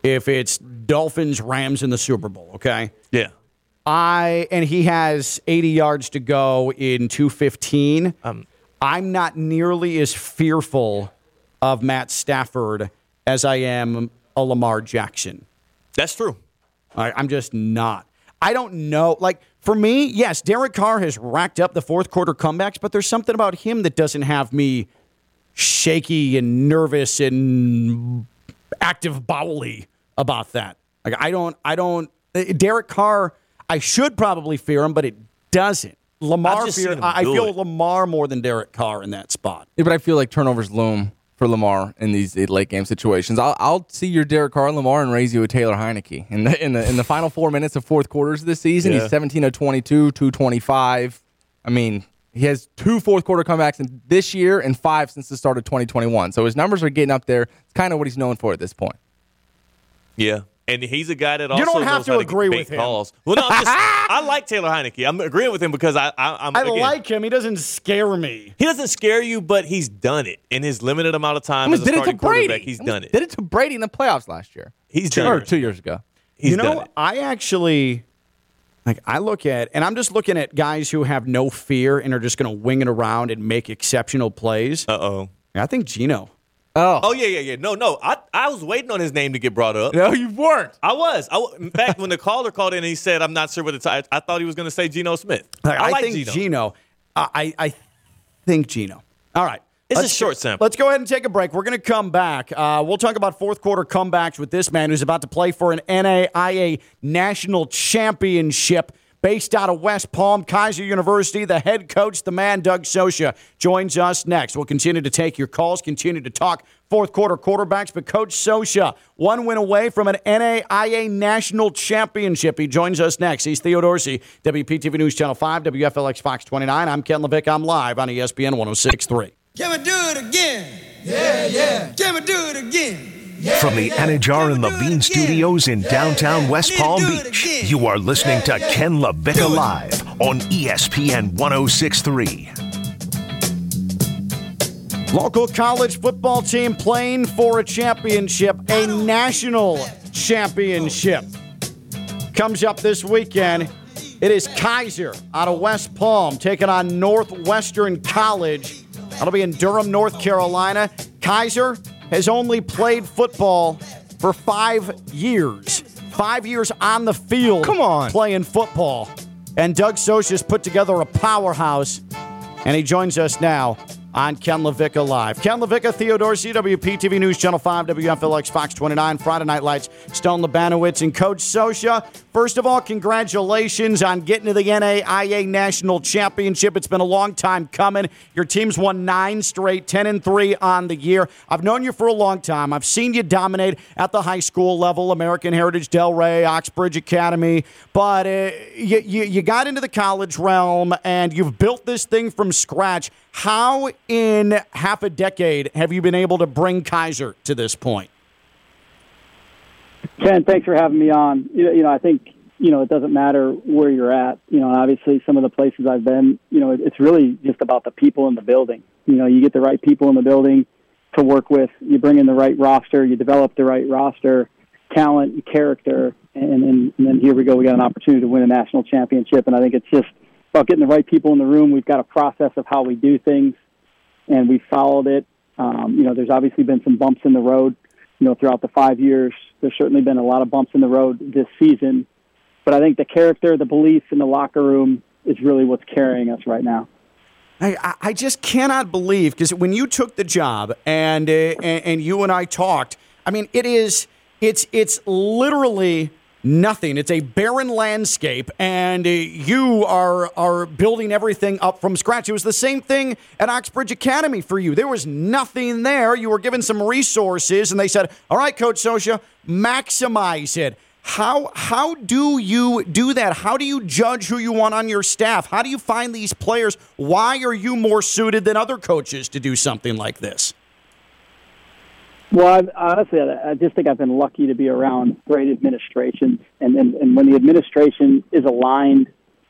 if it's Dolphins Rams in the Super Bowl, okay. Yeah. I and he has 80 yards to go in 215. Um, I'm not nearly as fearful of Matt Stafford as I am a Lamar Jackson. That's true. I, I'm just not. I don't know. Like for me, yes, Derek Carr has racked up the fourth quarter comebacks, but there's something about him that doesn't have me shaky and nervous and active bowely about that. Like I don't, I don't. Derek Carr, I should probably fear him, but it doesn't. Lamar just fear. I I feel it. Lamar more than Derek Carr in that spot. Yeah, but I feel like turnovers loom for Lamar in these late game situations. I'll, I'll see your Derek Carr and Lamar and raise you a Taylor Heinicke in the in the in the final four minutes of fourth quarters of this season. Yeah. He's 17 of 22, 225. I mean, he has two fourth quarter comebacks in this year and five since the start of 2021. So his numbers are getting up there. It's kind of what he's known for at this point. Yeah. And he's a guy that also don't have knows to how to agree with him. calls. Well, no, I'm just, I like Taylor Heinicke. I'm agreeing with him because I, I I'm. I again, like him. He doesn't scare me. He doesn't scare you, but he's done it in his limited amount of time as Almost a did it to. Brady. He's Almost done it. Did it to Brady in the playoffs last year. He's Two, done or it. two years ago. He's you know, done it. I actually like I look at and I'm just looking at guys who have no fear and are just going to wing it around and make exceptional plays. Uh oh. I think Geno. Oh, Oh yeah, yeah, yeah. No, no. I I was waiting on his name to get brought up. no, you weren't. I was. I, in fact, when the caller called in and he said, "I'm not sure what the I, I thought he was going to say Geno Smith. Like, I, I, like think Geno. Gino. I I think Geno. All right. It's a Let's- short sample. Let's go ahead and take a break. We're going to come back. Uh, we'll talk about fourth quarter comebacks with this man who's about to play for an NAIA national championship based out of West Palm, Keiser University. The head coach, the man, Doug Socha, joins us next. We'll continue to take your calls, continue to talk fourth quarter quarterbacks. But Coach Socha, one win away from an NAIA national championship. He joins us next. He's Theo Dorsey, WPTV News Channel 5, WFLX Fox 29. I'm Ken LaVicka. I'm live on ESPN 1063. Can we do it again? Yeah, yeah. Can we do it again? From the Anidjar and Levine Studios in downtown West Palm Beach, you are listening to Ken LaVicka Live on ESPN 1063. Local college football team playing for a championship, a national championship. Comes up this weekend. It is Keiser out of West Palm taking on Northwestern College. That'll be in Durham, North Carolina. Keiser has only played football for five years. Five years on the field. Come on. Playing football. And Doug Socha's put together a powerhouse and he joins us now on Ken LaVicka Live. Ken LaVicka, Theo Dorsey, WPTV News Channel 5, WFLX Fox 29, Friday Night Lights, Stone Labanowitz, and Coach Socha. First of all, congratulations on getting to the NAIA National Championship. It's been a long time coming. Your team's won nine straight, 10 and 3 on the year. I've known you for a long time. I've seen you dominate at the high school level, American Heritage, Delray, Oxbridge Academy, but uh, you, you, you got into the college realm and you've built this thing from scratch. How, in half a decade, have you been able to bring Keiser to this point? Ken, thanks for having me on. You know, I think you know it doesn't matter where you're at. You know, obviously some of the places I've been, you know, it's really just about the people in the building. You know, you get the right people in the building to work with. You bring in the right roster. You develop the right roster, talent, and character, and, and, and then here we go. We got an opportunity to win a national championship, and I think it's just about getting the right people in the room. We've got a process of how we do things, and we followed it. Um, you know, there's obviously been some bumps in the road. You know, throughout the five years, there's certainly been a lot of bumps in the road this season. But I think the character, the belief in the locker room is really what's carrying us right now. I, I- just cannot believe because when you took the job and, uh, and and you and I talked, I mean, it is it's it's literally nothing. It's a barren landscape, and you are are building everything up from scratch. It was the same thing at Oxbridge Academy for you. There was nothing there. You were given some resources, and they said, "All right, Coach Socha, maximize it." How how do you do that? How do you judge who you want on your staff? How do you find these players? Why are you more suited than other coaches to do something like this? Well, I've, honestly, I I just think I've been lucky to be around great administrations, and, and, and when the administration is aligned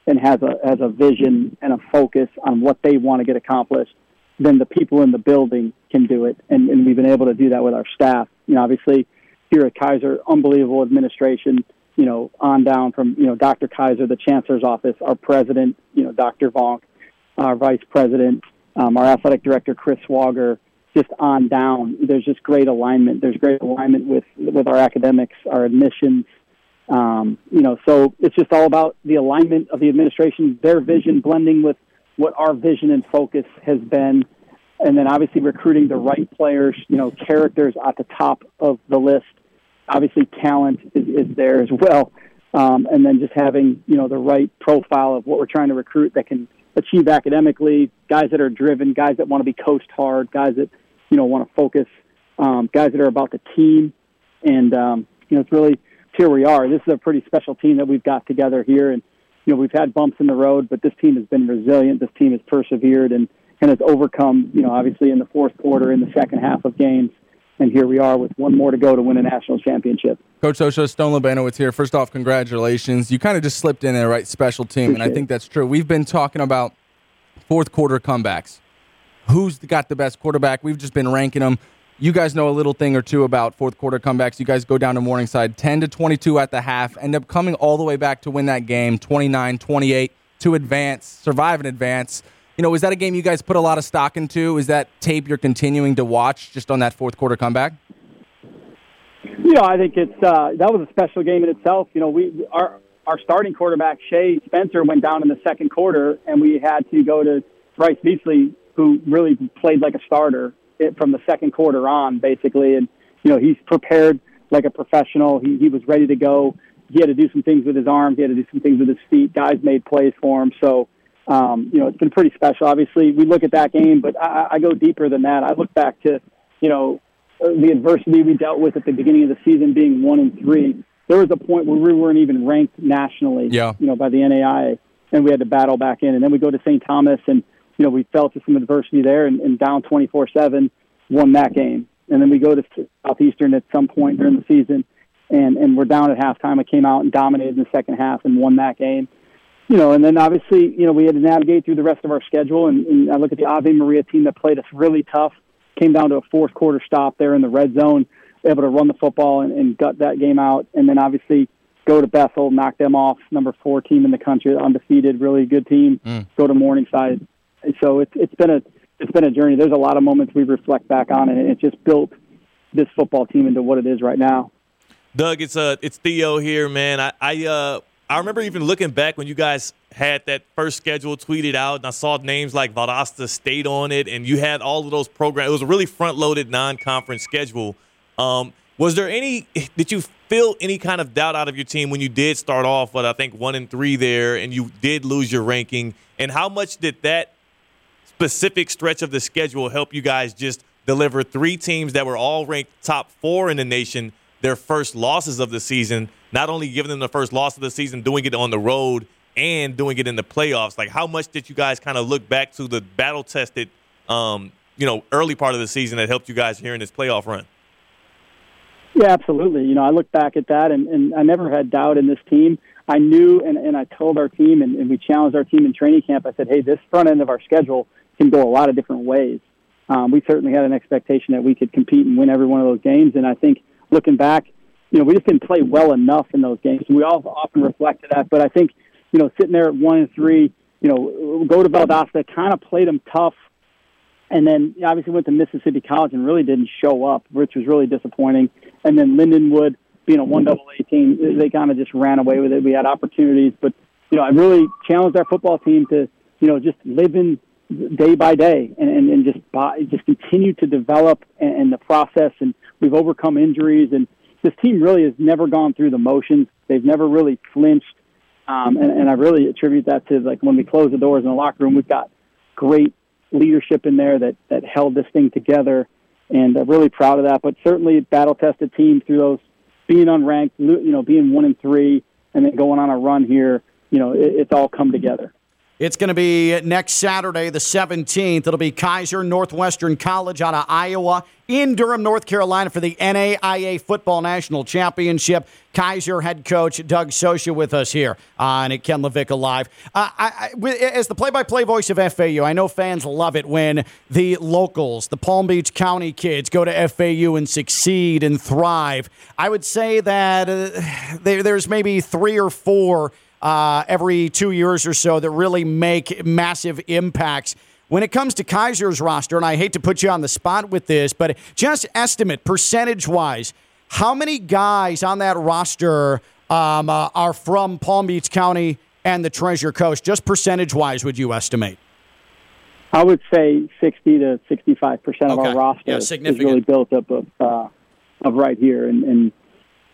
and has a has a vision and a focus on what they want to get accomplished, then the people in the building can do it, and, and we've been able to do that with our staff. You know, obviously, here at Keiser, unbelievable administration. You know, on down from you know Dr. Keiser, the Chancellor's office, our president, you know Dr. Vonk, our vice president, um, our athletic director Chris Wager, just on down. There's just great alignment. There's great alignment with with our academics, our admissions. Um, you know, so it's just all about the alignment of the administration, their vision blending with what our vision and focus has been, and then obviously recruiting the right players. You know, characters at the top of the list. obviously talent is, is there as well. Um, and then just having you know the right profile of what we're trying to recruit that can achieve academically, guys that are driven, guys that want to be coached hard, guys that you know want to focus, um, guys that are about the team, and um, you know it's really here we are. This is a pretty special team that we've got together here, and you know we've had bumps in the road, but this team has been resilient. This team has persevered and and has overcome. You know, obviously in the fourth quarter, in the second half of games, and here we are with one more to go to win a national championship. Coach Socha, Stone Labanowitz here. First off, congratulations. You kind of just slipped in there, right? Special team, Appreciate and I think that's true. We've been talking about fourth quarter comebacks. Who's got the best quarterback? We've just been ranking them. You guys know a little thing or two about fourth quarter comebacks. You guys go down to Morningside 10 to 22 at the half, end up coming all the way back to win that game 29 28 to advance, survive and advance. You know, is that a game you guys put a lot of stock into? Is that tape you're continuing to watch just on that fourth quarter comeback? You know, I think it's uh, that was a special game in itself. You know, we our our starting quarterback Shea Spencer went down in the second quarter, and we had to go to Bryce Beasley, who really played like a starter from the second quarter on, basically. And you know, he's prepared like a professional. He he was ready to go. He had to do some things with his arms. He had to do some things with his feet. Guys made plays for him. So, um, you know, it's been pretty special. Obviously, we look at that game, but I, I go deeper than that. I look back to, you know, the adversity we dealt with at the beginning of the season being one and three. There was a point where we weren't even ranked nationally, Yeah. you know, by the NAIA, and we had to battle back in. And then we go to St. Thomas, and you know, we fell to some adversity there, and, and down twenty four seven, won that game. And then we go to Southeastern at some point during the season, and and we're down at halftime. I came out and dominated in the second half and won that game you know, and then obviously, you know, we had to navigate through the rest of our schedule. And, and I look at the Ave Maria team that played us really tough, came down to a fourth quarter stop there in the red zone, able to run the football and, and gut that game out. And then obviously go to Bethel, knock them off, number four team in the country, undefeated, really good team. Go to Morningside. And so it's it's been a it's been a journey. There's a lot of moments we reflect back on, and it just built this football team into what it is right now. Doug, it's uh, it's Theo here, man. I, I uh, I remember even looking back when you guys had that first schedule tweeted out, and I saw names like Valdosta State on it, and you had all of those programs. It was a really front-loaded non-conference schedule. Um, was there any? Did you feel any kind of doubt out of your team when you did start off with I think one and three there, and you did lose your ranking? And how much did that specific stretch of the schedule help you guys just deliver three teams that were all ranked top four in the nation their first losses of the season? Not only giving them the first loss of the season, doing it on the road and doing it in the playoffs. Like, how much did you guys kind of look back to the battle tested, um, you know, early part of the season that helped you guys here in this playoff run? Yeah, absolutely. You know, I look back at that, and, and I never had doubt in this team. I knew, and, and I told our team, and, and we challenged our team in training camp. I said, hey, this front end of our schedule can go a lot of different ways. Um, we certainly had an expectation that we could compete and win every one of those games. And I think looking back, you know, we just didn't play well enough in those games. We all often reflect to that. But I think, you know, sitting there at one and three, you know, go to Valdosta, kind of played them tough, and then obviously went to Mississippi College and really didn't show up, which was really disappointing. And then Lindenwood, being a one double A team, they kind of just ran away with it. We had opportunities, but you know, I really challenged our football team to, you know, just live in day by day and, and, and just buy, just continue to develop and, and the process. And we've overcome injuries, and this team really has never gone through the motions. They've never really flinched. Um, and, and I really attribute that to like when we close the doors in the locker room, we've got great leadership in there that, that held this thing together. And I'm really proud of that. But certainly battle tested team through those being unranked, you know, being one and three, and then going on a run here. You know, it, it's all come together. It's going to be next Saturday, the 17th. It'll be Keiser Northwestern College out of Iowa in Durham, North Carolina for the NAIA Football National Championship. Keiser head coach Doug Socha with us here on Ken LaVicka Live. Uh, I, I, as the play-by-play voice of FAU, I know fans love it when the locals, the Palm Beach County kids, go to FAU and succeed and thrive. I would say that uh, there, there's maybe three or four uh, every two years or so that really make massive impacts. When it comes to Keiser's roster, and I hate to put you on the spot with this, but just estimate percentage wise, how many guys on that roster um, uh, are from Palm Beach County and the Treasure Coast? Just percentage wise, would you estimate? I would say 60 to 65 percent of Okay. our roster Yeah, is really built up of uh, of right here, and, and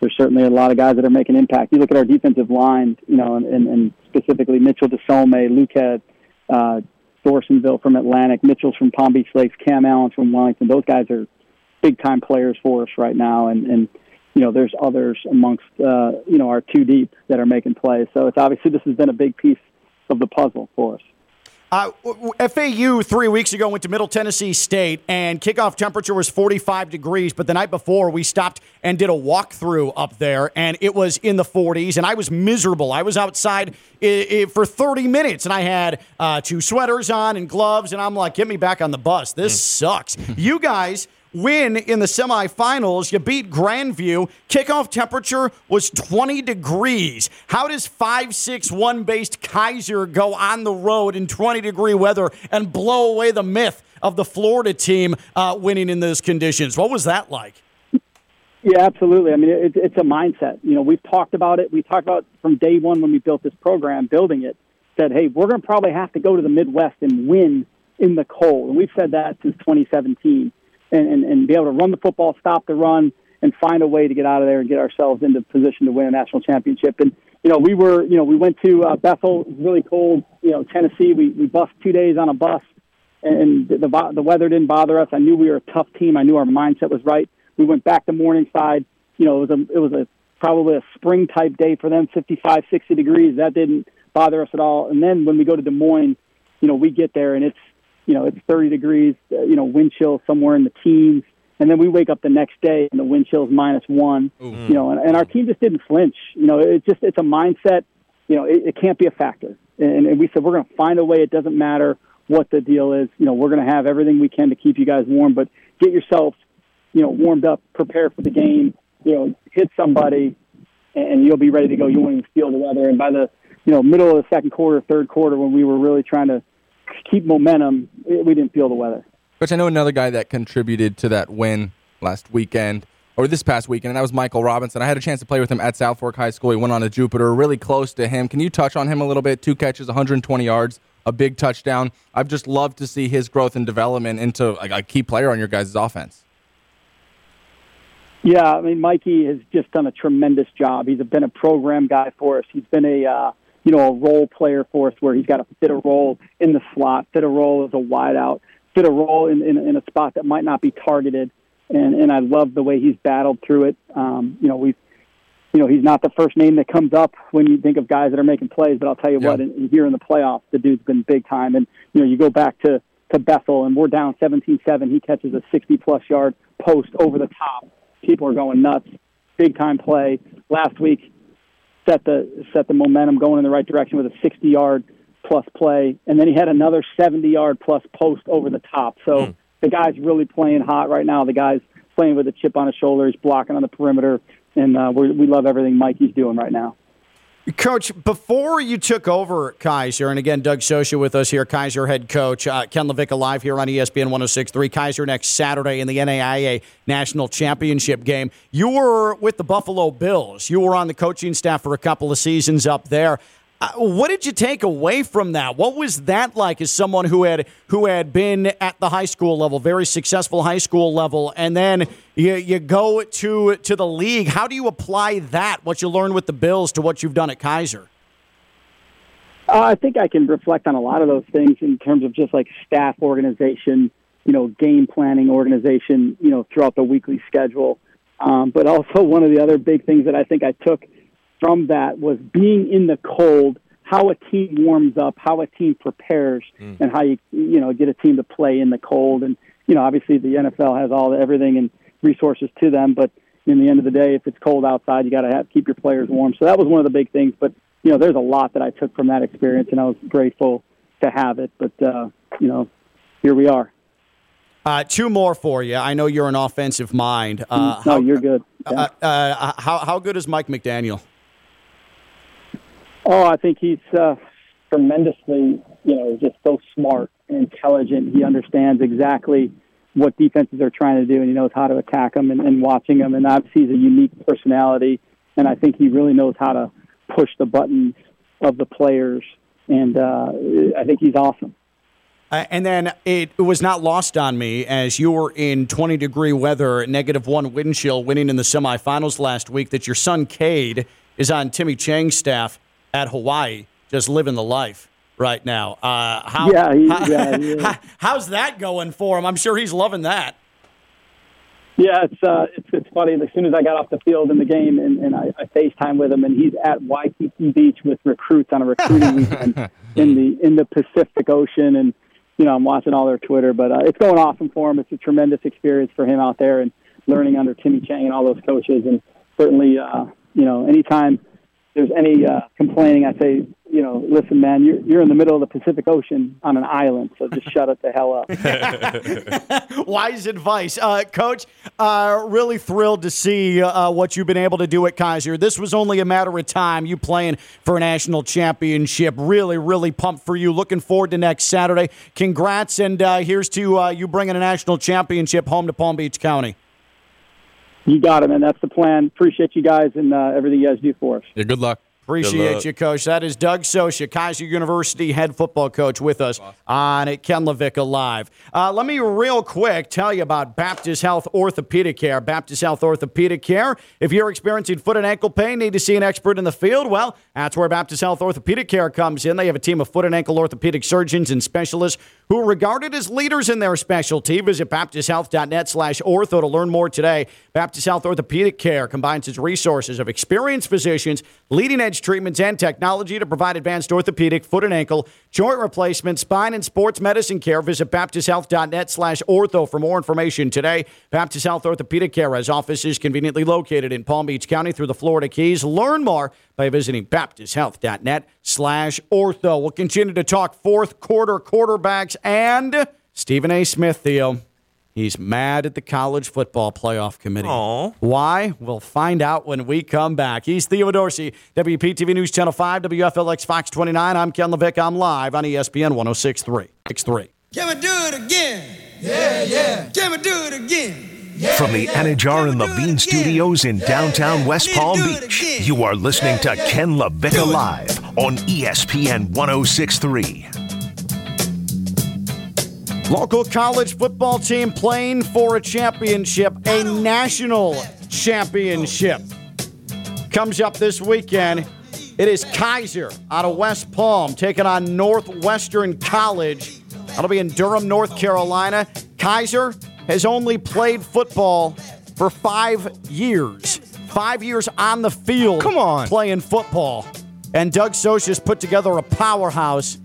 there's certainly a lot of guys that are making impact. You look at our defensive line, you know, and, and specifically Mitchell DeSolme, Luke uh, Dorsonville from Atlantic, Mitchell's from Palm Beach Lakes, Cam Allen from Wellington. Those guys are big time players for us right now, and and you know there's others amongst uh, you know our two deep that are making plays. So it's obviously this has been a big piece of the puzzle for us. Uh, FAU three weeks ago went to Middle Tennessee State, and kickoff temperature was 45 degrees. But the night before, we stopped and did a walkthrough up there, and it was in the 40s, and I was miserable. I was outside for 30 minutes, and I had uh, two sweaters on and gloves, and I'm like, get me back on the bus. This sucks. you guys win in the semifinals. You beat Grandview. Kickoff temperature was 20 degrees. How does 561 based Keiser go on the road in 20 degree weather and blow away the myth of the Florida team uh, winning in those conditions? What was that like? Yeah, absolutely. I mean, it, it's a mindset. You know, we've talked about it. We talked about from day one when we built this program, building it, said, hey, we're going to probably have to go to the Midwest and win in the cold. And we've said that since 2017 and, and, and be able to run the football, stop the run, and find a way to get out of there and get ourselves into position to win a national championship. And you know, we were, you know, we went to uh, Bethel, really cold, you know, Tennessee. We we bussed two days on a bus, and the the weather didn't bother us. I knew we were a tough team. I knew our mindset was right. We went back to Morningside. You know, it was a it was a probably a spring type day for them, 55, 60 degrees. That didn't bother us at all. And then when we go to Des Moines, you know, we get there and it's you know, it's 30 degrees, uh, you know, wind chill somewhere in the teens. And then we wake up the next day and the wind chill is minus one, Ooh. you know, and, and our team just didn't flinch. You know, it's just, it's a mindset, you know, it, it can't be a factor. And, and we said, we're going to find a way. It doesn't matter what the deal is. You know, we're going to have everything we can to keep you guys warm, but get yourself, you know, warmed up, prepare for the game, you know, hit somebody and you'll be ready to go. You won't even feel the weather. And by the, you know, middle of the second quarter, third quarter, when we were really trying to keep momentum, we didn't feel the weather. Coach, I know another guy that contributed to that win last weekend or this past weekend, and that was Michael Robinson. I had a chance to play with him at South Fork High School. He went on to Jupiter, really close to him. Can you touch on him a little bit? Two catches, 120 yards, a big touchdown. I've just loved to see his growth and development into a, key player on your guys' offense. Yeah, I mean, Mikey has just done a tremendous job. He's been a program guy for us. He's been a uh, you know, a role player for us where he's got to fit a role in the slot, fit a role as a wideout, fit a role in, in, in a spot that might not be targeted. And, and I love the way he's battled through it. Um, you know, we've, you know, he's not the first name that comes up when you think of guys that are making plays, but I'll tell you yeah. what, in, in, here in the playoffs, the dude's been big time. And, you know, you go back to, to Bethel and we're down 17-7. He catches a 60 plus yard post over the top. People are going nuts. Big time play. Last week, set the set the momentum going in the right direction with a 60 yard plus play, and then he had another 70 yard plus post over the top. So mm. the guy's really playing hot right now. The guy's playing with a chip on his shoulder. He's blocking on the perimeter, and uh, we love everything Mikey's doing right now. Coach, before you took over Keiser, and again, Doug Socha with us here, Keiser head coach, uh, Ken LaVicka live here on ESPN 1063. Keiser next Saturday in the NAIA National Championship game. You were with the Buffalo Bills. You were on the coaching staff for a couple of seasons up there. Uh, what did you take away from that? What was that like as someone who had who had been at the high school level, very successful high school level, and then you, you go to to the league? How do you apply that what you learned with the Bills to what you've done at Keiser? Uh, I think I can reflect on a lot of those things in terms of just like staff organization, you know, game planning organization, you know, throughout the weekly schedule. Um, but also one of the other big things that I think I took from that was being in the cold, how a team warms up, how a team prepares, mm. and how you you know get a team to play in the cold. And you know, obviously the NFL has all the, everything and resources to them, but in the end of the day, if it's cold outside, you got to have keep your players warm. So that was one of the big things. But you know, there's a lot that I took from that experience, and I was grateful to have it. But uh, you know, here we are. Uh, two more for you. I know you're an offensive mind. Uh, no, how, you're good. Uh, uh, how how good is Mike McDaniel? Oh, I think he's uh, tremendously, you know, just so smart and intelligent. He understands exactly what defenses are trying to do, and he knows how to attack them and, and watching them. And obviously, he's a unique personality, and I think he really knows how to push the buttons of the players. And uh, I think he's awesome. Uh, and then it, was not lost on me as you were in 20 degree weather, negative one wind chill, winning in the semifinals last week, that your son Cade is on Timmy Chang's staff at Hawaii, just living the life right now. Uh, how, Yeah, he- how- yeah, he how- how's that going for him? I'm sure he's loving that. Yeah, it's uh, it's it's funny. As soon as I got off the field in the game, and, and I, I FaceTime with him, and he's at Waikiki Beach with recruits on a recruiting weekend in the in the Pacific Ocean, and you know I'm watching all their Twitter. But uh, it's going awesome for him. It's a tremendous experience for him out there and learning under Timmy Chang and all those coaches. And certainly, uh, you know, anytime there's any uh, complaining, I say, you know, listen, man, you're you're in the middle of the Pacific Ocean on an island, so just shut it the hell up. Wise advice. Uh, Coach, uh, really thrilled to see uh, what you've been able to do at Keiser. This was only a matter of time, you playing for a national championship. Really, really pumped for you. Looking forward to next Saturday. Congrats, and uh, here's to uh, you bringing a national championship home to Palm Beach County. You got it, man. That's the plan. Appreciate you guys and uh, everything you guys do for us. Yeah, good luck. Appreciate luck. you, Coach. That is Doug Socha, Keiser University head football coach, with us on Ken LaVicka Live. Uh, let me real quick tell you about Baptist Health Orthopedic Care. Baptist Health Orthopedic Care. If you're experiencing foot and ankle pain, need to see an expert in the field, well, that's where Baptist Health Orthopedic Care comes in. They have a team of foot and ankle orthopedic surgeons and specialists who are regarded as leaders in their specialty. Visit baptisthealth.net slash ortho to learn more today. Baptist Health Orthopedic Care combines its resources of experienced physicians, leading edge treatments, and technology to provide advanced orthopedic, foot and ankle, joint replacement, spine, and sports medicine care. Visit baptisthealth.net slash ortho for more information today. Baptist Health Orthopedic Care has offices conveniently located in Palm Beach County through the Florida Keys. Learn more by visiting baptisthealth.net slash ortho. We'll continue to talk fourth quarter quarterbacks and Stephen A. Smith, Theo. He's mad at the college football playoff committee. Aw. Why? We'll find out when we come back. He's Theo Dorsey, WPTV News Channel 5, WFLX Fox 29. I'm Ken LaVicka. I'm live on ESPN 1063. 63. Can we do it again? Yeah, yeah. Can we do it again? From the Anidjar and Levine Studios in downtown West Palm Beach, you are listening to Ken LaVicka Live on ESPN 1063. Local college football team playing for a championship, a national championship. Comes up this weekend. It is Keiser out of West Palm taking on Northwestern College. That'll be in Durham, North Carolina. Keiser has only played football for five years. Five years on the field. Come on. Playing football. And Doug Socha's put together a powerhouse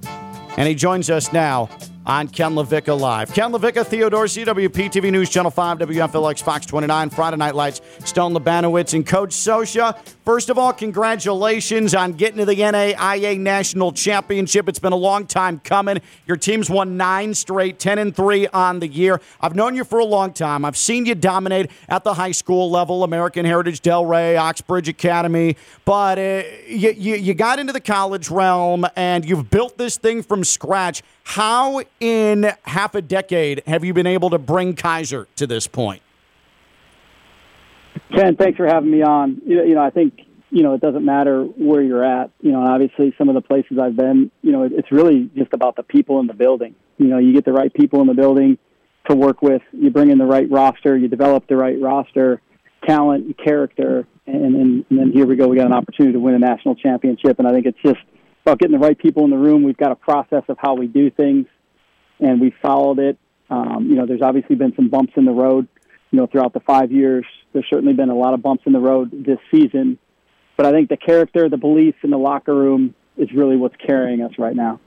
and he joins us now on Ken LaVicka Live. Ken LaVicka, Theo Dorsey WPTV News Channel 5, WFLX Fox 29, Friday Night Lights, Stone Labanowitz, and Coach Socha. First of all, congratulations on getting to the NAIA National Championship. It's been a long time coming. Your team's won nine straight, 10 and 3 on the year. I've known you for a long time. I've seen you dominate at the high school level, American Heritage, Delray, Oxbridge Academy, but uh, you, you, you got into the college realm and you've built this thing from scratch. How, in half a decade, have you been able to bring Keiser to this point? Ken, thanks for having me on. You know, I think you know it doesn't matter where you're at. You know, obviously some of the places I've been, you know, it's really just about the people in the building. You know, you get the right people in the building to work with. You bring in the right roster. You develop the right roster, talent, character, and, and, and then here we go. We got an opportunity to win a national championship, and I think it's just about getting the right people in the room. We've got a process of how we do things, and we followed it. Um, you know, there's obviously been some bumps in the road. You know, throughout the five years, there's certainly been a lot of bumps in the road this season. But I think the character, the belief in the locker room is really what's carrying us right now.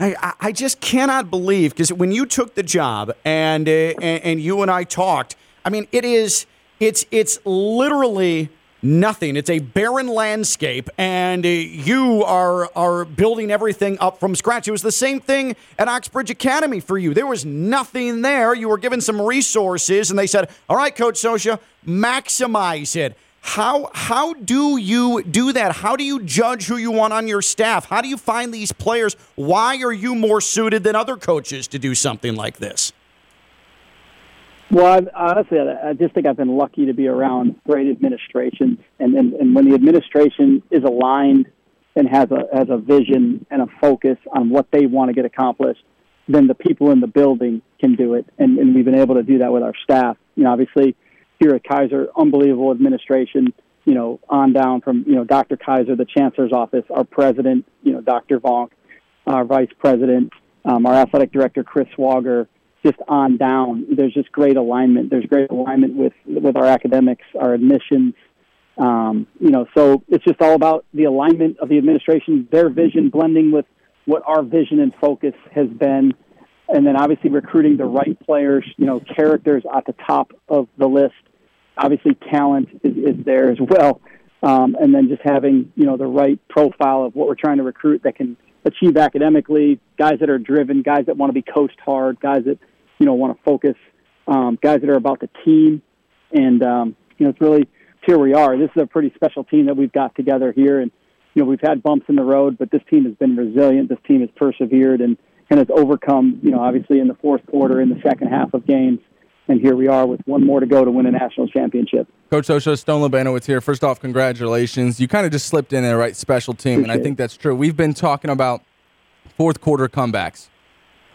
I, I- just cannot believe because when you took the job and, uh, and and you and I talked, I mean, it is it's it's literally nothing. It's a barren landscape, and you are are building everything up from scratch. It was the same thing at Oxbridge Academy for you. There was nothing there. You were given some resources, and they said, "All right, Coach Socha, maximize it." How how do you do that? How do you judge who you want on your staff? How do you find these players? Why are you more suited than other coaches to do something like this? Well, I've, honestly, I I just think I've been lucky to be around great administrations, and, and, and when the administration is aligned and has a has a vision and a focus on what they want to get accomplished, then the people in the building can do it. And, and we've been able to do that with our staff. You know, obviously here at Keiser, unbelievable administration, you know, on down from, you know, Dr. Keiser, the chancellor's office, our president, you know, Dr. Vonk, our vice president, um, our athletic director, Chris Wager, just on down. There's just great alignment. There's great alignment with, with our academics, our admissions, um, you know, so it's just all about the alignment of the administration, their vision blending with what our vision and focus has been, and then obviously recruiting the right players, you know, characters at the top of the list. Obviously, talent is, is there as well, um, and then just having you know the right profile of what we're trying to recruit that can achieve academically, guys that are driven, guys that want to be coached hard, guys that you know want to focus, um, guys that are about the team, and um, you know it's really here we are. This is a pretty special team that we've got together here, and you know we've had bumps in the road, but this team has been resilient. This team has persevered and and has overcome. You know, obviously in the fourth quarter, in the second half of games, and here we are with one more to go to win a national championship. Coach Socha, Stone Labanowitz here. First off, congratulations. You kind of just slipped in there, right? Special team, Appreciate and I think that's true. We've been talking about fourth quarter comebacks.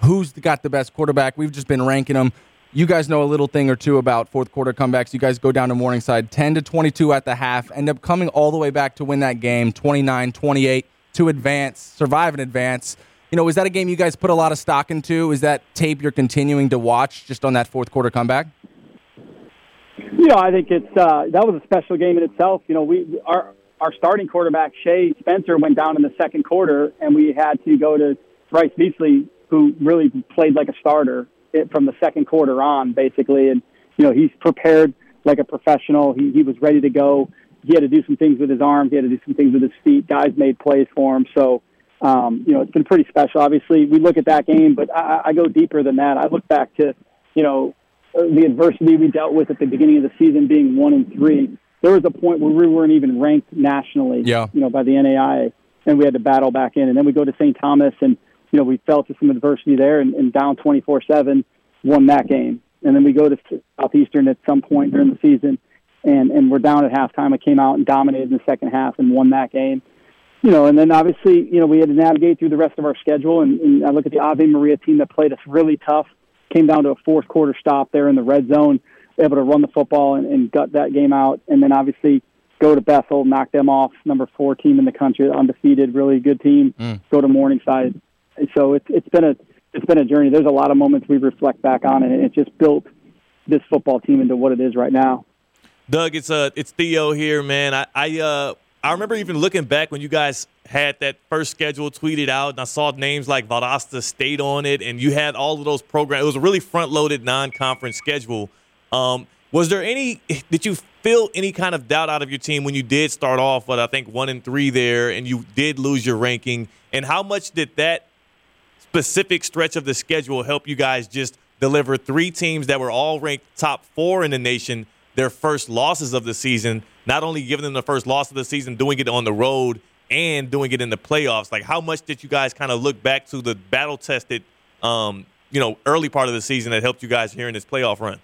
Who's got the best quarterback? We've just been ranking them you guys know a little thing or two about fourth quarter comebacks. You guys go down to Morningside 10 to 22 at the half, end up coming all the way back to win that game 29 28 to advance, survive and advance. You know, is that a game you guys put a lot of stock into? Is that tape you're continuing to watch just on that fourth quarter comeback? You know, I think it's uh, that was a special game in itself. You know, we our our starting quarterback Shea Spencer went down in the second quarter, and we had to go to Bryce Beasley, who really played like a starter from the second quarter on, basically. And you know, he's prepared like a professional. He he was ready to go. He had to do some things with his arms. He had to do some things with his feet. Guys made plays for him. So, um, you know, it's been pretty special. Obviously, we look at that game, but I, I go deeper than that. I look back to, you know, the adversity we dealt with at the beginning of the season, being one and three. There was a point where we weren't even ranked nationally, yeah. you know, by the NAIA, and we had to battle back in. And then we go to St. Thomas, and you know, we fell to some adversity there and, and down 24 7, won that game. And then we go to Southeastern at some point during the season, and, and we're down at halftime. I came out and dominated in the second half and won that game. You know, and then obviously, you know, we had to navigate through the rest of our schedule. And, and I look at the Ave Maria team that played us really tough, came down to a fourth quarter stop there in the red zone, able to run the football and, and gut that game out. And then obviously, go to Bethel, knock them off, number four team in the country, undefeated, really good team. Mm. Go to Morningside, so it's it's been a it's been a journey. There's a lot of moments we reflect back on, and it just built this football team into what it is right now. Doug, it's uh it's Theo here, man. I I uh I remember even looking back when you guys had that first schedule tweeted out, and I saw names like Valdosta State on it, and you had all of those programs. It was a really front-loaded non-conference schedule. Um, was there any? Did you feel any kind of doubt out of your team when you did start off with I think one and three there, and you did lose your ranking? And how much did that specific stretch of the schedule help you guys just deliver three teams that were all ranked top four in the nation their first losses of the season, not only giving them the first loss of the season, doing it on the road and doing it in the playoffs. Like, how much did you guys kind of look back to the battle tested, um, you know, early part of the season that helped you guys here in this playoff run?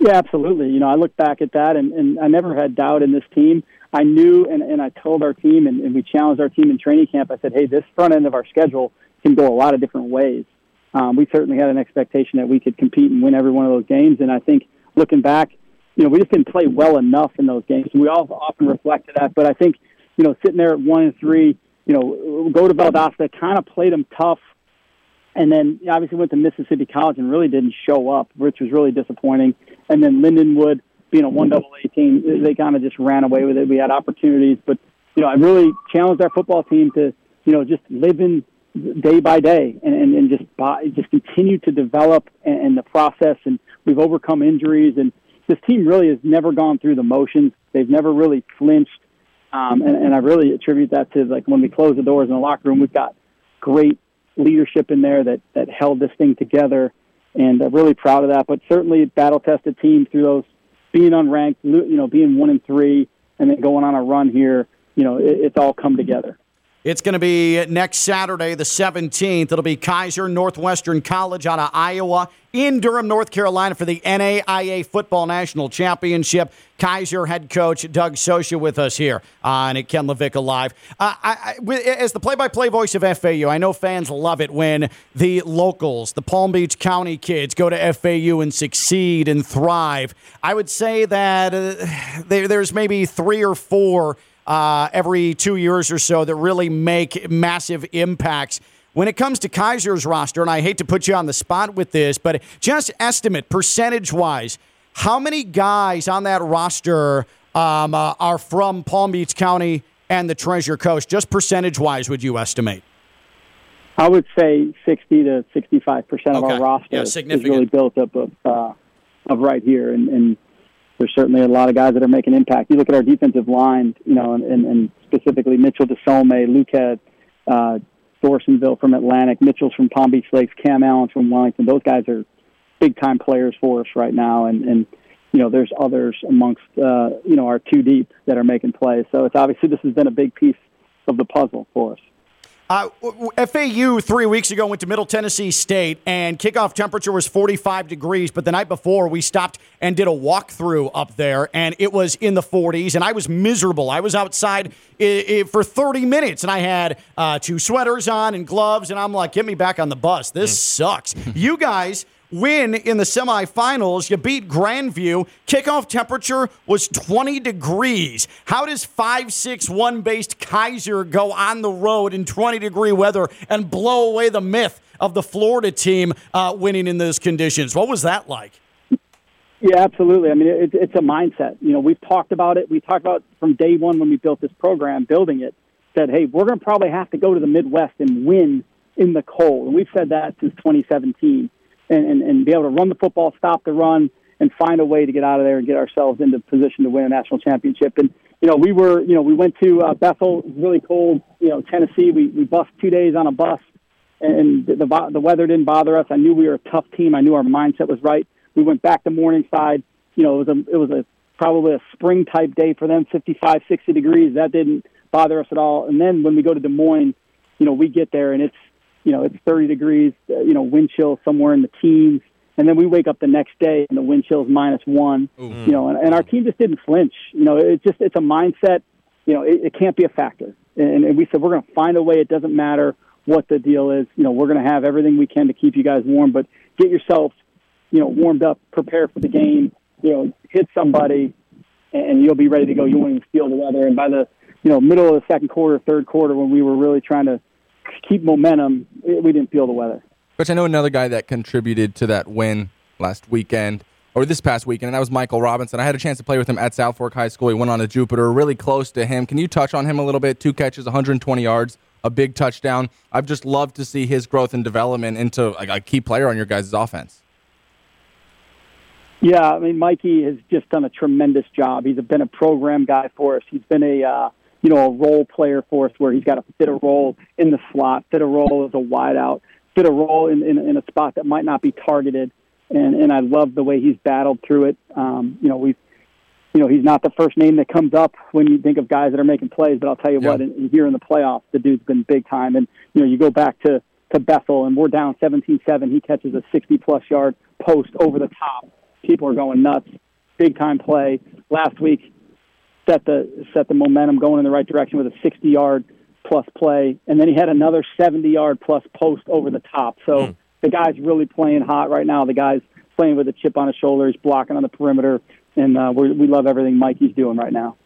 Yeah, absolutely. You know, I look back at that and, and I never had doubt in this team. I knew and, and I told our team and, and we challenged our team in training camp. I said, hey, this front end of our schedule – can go a lot of different ways. Um, we certainly had an expectation that we could compete and win every one of those games. And I think looking back, you know, we just didn't play well enough in those games. We all often reflect to that. But I think, you know, sitting there at one and three, you know, go to Valdosta, kind of played them tough. And then obviously went to Mississippi College and really didn't show up, which was really disappointing. And then Lindenwood, being a one double A team, they kind of just ran away with it. We had opportunities, but you know, I really challenged our football team to, you know, just live in day by day and, and, and just by, just continue to develop and, and the process. And we've overcome injuries. And this team really has never gone through the motions. They've never really flinched. Um, and, and I really attribute that to like when we close the doors in the locker room, we've got great leadership in there that, that held this thing together. And I'm really proud of that. But certainly battle tested team through those being unranked, you know, being one and three and then going on a run here, you know, it, it's all come together. It's going to be next Saturday, the 17th. It'll be Keiser Northwestern College out of Iowa in Durham, North Carolina for the NAIA Football National Championship. Keiser head coach Doug Socha with us here on Ken LaVicka Live. Uh, I, I, as the play-by-play voice of FAU, I know fans love it when the locals, the Palm Beach County kids, go to FAU and succeed and thrive. I would say that uh, there, there's maybe three or four – uh, every two years or so that really make massive impacts. When it comes to Keiser's roster, and I hate to put you on the spot with this, but just estimate percentage wise, how many guys on that roster um, uh, are from Palm Beach County and the Treasure Coast? Just percentage wise, would you estimate? I would say 60 to 65 percent of Okay. our roster Yeah, is really built up of uh, of right here, and, and there's certainly a lot of guys that are making impact. You look at our defensive line, you know, and, and, and specifically Mitchell DeSolme, Luquette, uh, Dorsonville from Atlantic, Mitchell's from Palm Beach Lakes, Cam Allen from Wellington. Those guys are big time players for us right now, and and you know there's others amongst uh, you know our two deep that are making plays. So it's obviously this has been a big piece of the puzzle for us. Uh, FAU three weeks ago went to Middle Tennessee State, and kickoff temperature was 45 degrees. But the night before, we stopped and did a walkthrough up there, and it was in the 40s, and I was miserable. I was outside for 30 minutes, and I had uh, two sweaters on and gloves, and I'm like, get me back on the bus. This sucks. you guys win in the semifinals. You beat Grandview. Kickoff temperature was 20 degrees. How does 561 based Keiser go on the road in 20 degree weather and blow away the myth of the Florida team uh, winning in those conditions? What was that like? Yeah, absolutely. I mean, it, it's a mindset. You know, we've talked about it. We talked about from day one when we built this program, building it, said, hey, we're going to probably have to go to the Midwest and win in the cold. And we've said that since 2017 and, and, and be able to run the football, stop the run, and find a way to get out of there and get ourselves into position to win a national championship. And, you know, we were, you know, we went to uh, Bethel, really cold, you know, Tennessee. We, we bussed two days on a bus and the, the the weather didn't bother us. I knew we were a tough team. I knew our mindset was right. We went back to Morningside. You know, it was a it was a probably a spring type day for them, 55, 60 degrees. That didn't bother us at all. And then when we go to Des Moines, you know, we get there and it's you know it's 30 degrees. Uh, you know, wind chill somewhere in the teens. And then we wake up the next day and the wind chill's minus one. You know, and, and our team just didn't flinch. You know, it's just it's a mindset. You know, it, it can't be a factor. And, and we said we're going to find a way. It doesn't matter what the deal is. You know, we're going to have everything we can to keep you guys warm, but get yourself, you know, warmed up, prepare for the game. You know, hit somebody, and you'll be ready to go. You won't even feel the weather. And by the you know middle of the second quarter, third quarter, when we were really trying to keep momentum, we didn't feel the weather. Coach, I know another guy that contributed to that win last weekend or this past weekend, and that was Michael Robinson. I had a chance to play with him at South Fork High School. He went on to Jupiter, really close to him. Can you touch on him a little bit? Two catches, 120 yards, a big touchdown. I've just loved to see his growth and development into a, a key player on your guys' offense. Yeah, I mean, Mikey has just done a tremendous job. He's been a program guy for us. He's been a uh, you know a role player for us, where he's got to fit a role in the slot, fit a role as a wideout, fit a role in, in, in a spot that might not be targeted. And and I love the way he's battled through it. Um, you know, we've you know he's not the first name that comes up when you think of guys that are making plays, but I'll tell you Yeah. what, in, in here in the playoffs, the dude's been big time. And you know, you go back to to Bethel, and we're down 17-7. He catches a 60-plus yard post over the top. People are going nuts. Big time play last week. Set the set the momentum going in the right direction with a 60 yard plus play, and then he had another 70 yard plus post over the top. So the guy's really playing hot right now. The guy's playing with a chip on his shoulder. He's blocking on the perimeter, and uh, we we love everything Mikey's doing right now.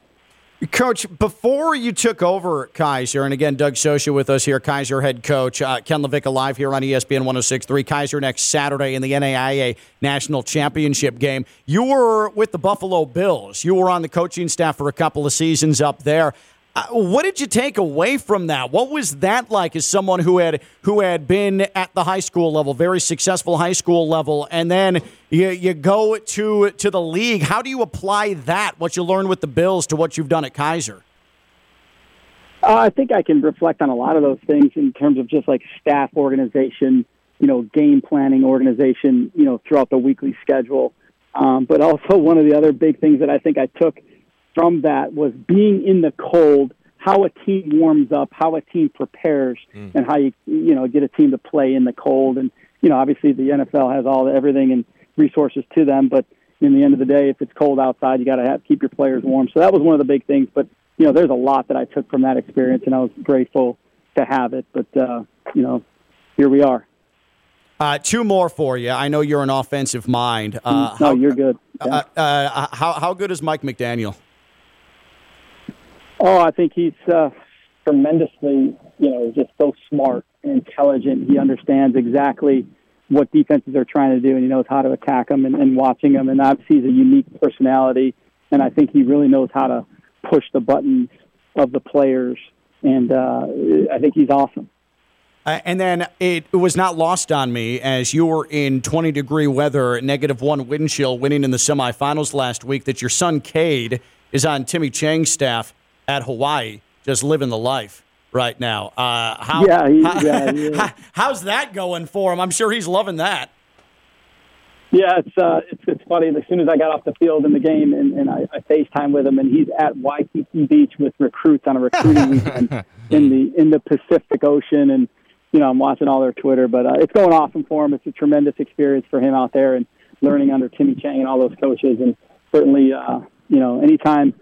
Coach, before you took over Keiser, and again, Doug Socha with us here, Keiser head coach, uh, Ken LaVicka live here on ESPN 1063. Keiser next Saturday in the NAIA National Championship game. You were with the Buffalo Bills. You were on the coaching staff for a couple of seasons up there. Uh, what did you take away from that? What was that like as someone who had who had been at the high school level, very successful high school level, and then you, you go to to the league? How do you apply that what you learned with the Bills to what you've done at Keiser? Uh, I think I can reflect on a lot of those things in terms of just like staff organization, you know, game planning organization, you know, throughout the weekly schedule. Um, but also one of the other big things that I think I took from that was being in the cold how a team warms up, how a team prepares, Mm. and how you you know get a team to play in the cold. And you know, obviously the NFL has all the, everything and resources to them, but in the end of the day, if it's cold outside, you got to have keep your players warm. So that was one of the big things. But you know, there's a lot that I took from that experience, and I was grateful to have it. But uh, you know, here we are. Uh, two more for you. I know you're an offensive mind. Uh, no, how, you're good. uh, uh, how how good is Mike McDaniel? Oh, I think he's uh, tremendously, you know, just so smart and intelligent. He understands exactly what defenses are trying to do, and he knows how to attack them and, and watching them. And obviously, he's a unique personality, and I think he really knows how to push the buttons of the players. And uh, I think he's awesome. Uh, and then it was not lost on me as you were in 20 degree weather, negative one wind chill, winning in the semifinals last week, that your son Cade is on Timmy Chang's staff at Hawaii, just living the life right now. Uh, how, Yeah, he- how- yeah, how- how's that going for him? I'm sure he's loving that. Yeah, it's uh, it's it's funny. As soon as I got off the field in the game, and, and I, I FaceTime with him, and he's at Waikiki Beach with recruits on a recruiting weekend in the in the Pacific Ocean, and you know I'm watching all their Twitter. But uh, it's going awesome for him. It's a tremendous experience for him out there and learning under Timmy Chang and all those coaches. And certainly, uh, you know, anytime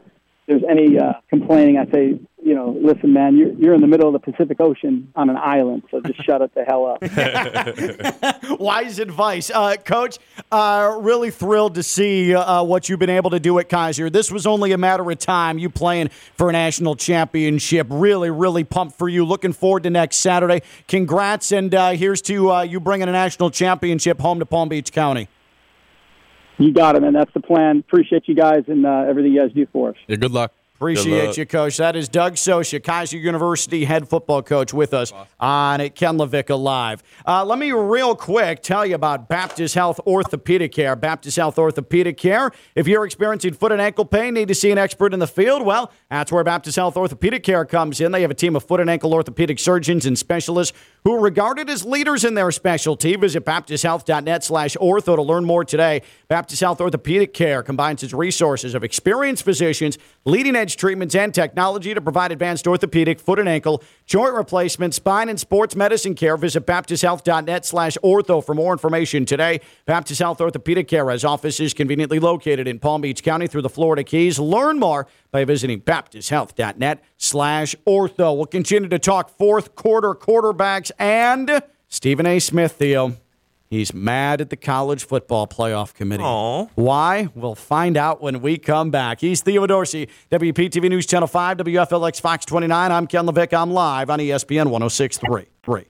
there's any uh, complaining, I say, you know, listen, man, you're you're in the middle of the Pacific Ocean on an island, so just shut it the hell up. Wise advice. Uh, Coach, uh, really thrilled to see uh, what you've been able to do at Keiser. This was only a matter of time, you playing for a national championship. Really, really pumped for you. Looking forward to next Saturday. Congrats, and uh, here's to uh, you bringing a national championship home to Palm Beach County. You got it, man. That's the plan. Appreciate you guys and uh, everything you guys do for us. Yeah, good luck. Appreciate luck. you, Coach. That is Doug Socha, Keiser University head football coach, with us on Ken LaVicka Live. Uh, let me real quick tell you about Baptist Health Orthopedic Care. Baptist Health Orthopedic Care. If you're experiencing foot and ankle pain, need to see an expert in the field, well, that's where Baptist Health Orthopedic Care comes in. They have a team of foot and ankle orthopedic surgeons and specialists who are regarded as leaders in their specialty. Visit baptisthealth.net slash ortho to learn more today. Baptist Health Orthopedic Care combines its resources of experienced physicians, leading edge treatments, and technology to provide advanced orthopedic, foot and ankle, joint replacement, spine, and sports medicine care. Visit baptisthealth.net slash ortho for more information today. Baptist Health Orthopedic Care has offices conveniently located in Palm Beach County through the Florida Keys. Learn more by visiting baptisthealth.net slash ortho. We'll continue to talk fourth quarter quarterbacks and Stephen A. Smith, Theo. He's mad at the college football playoff committee. Aw. Why? We'll find out when we come back. He's Theo Dorsey, WPTV News Channel 5, WFLX Fox 29. I'm Ken LaVicka. I'm live on ESPN 1063.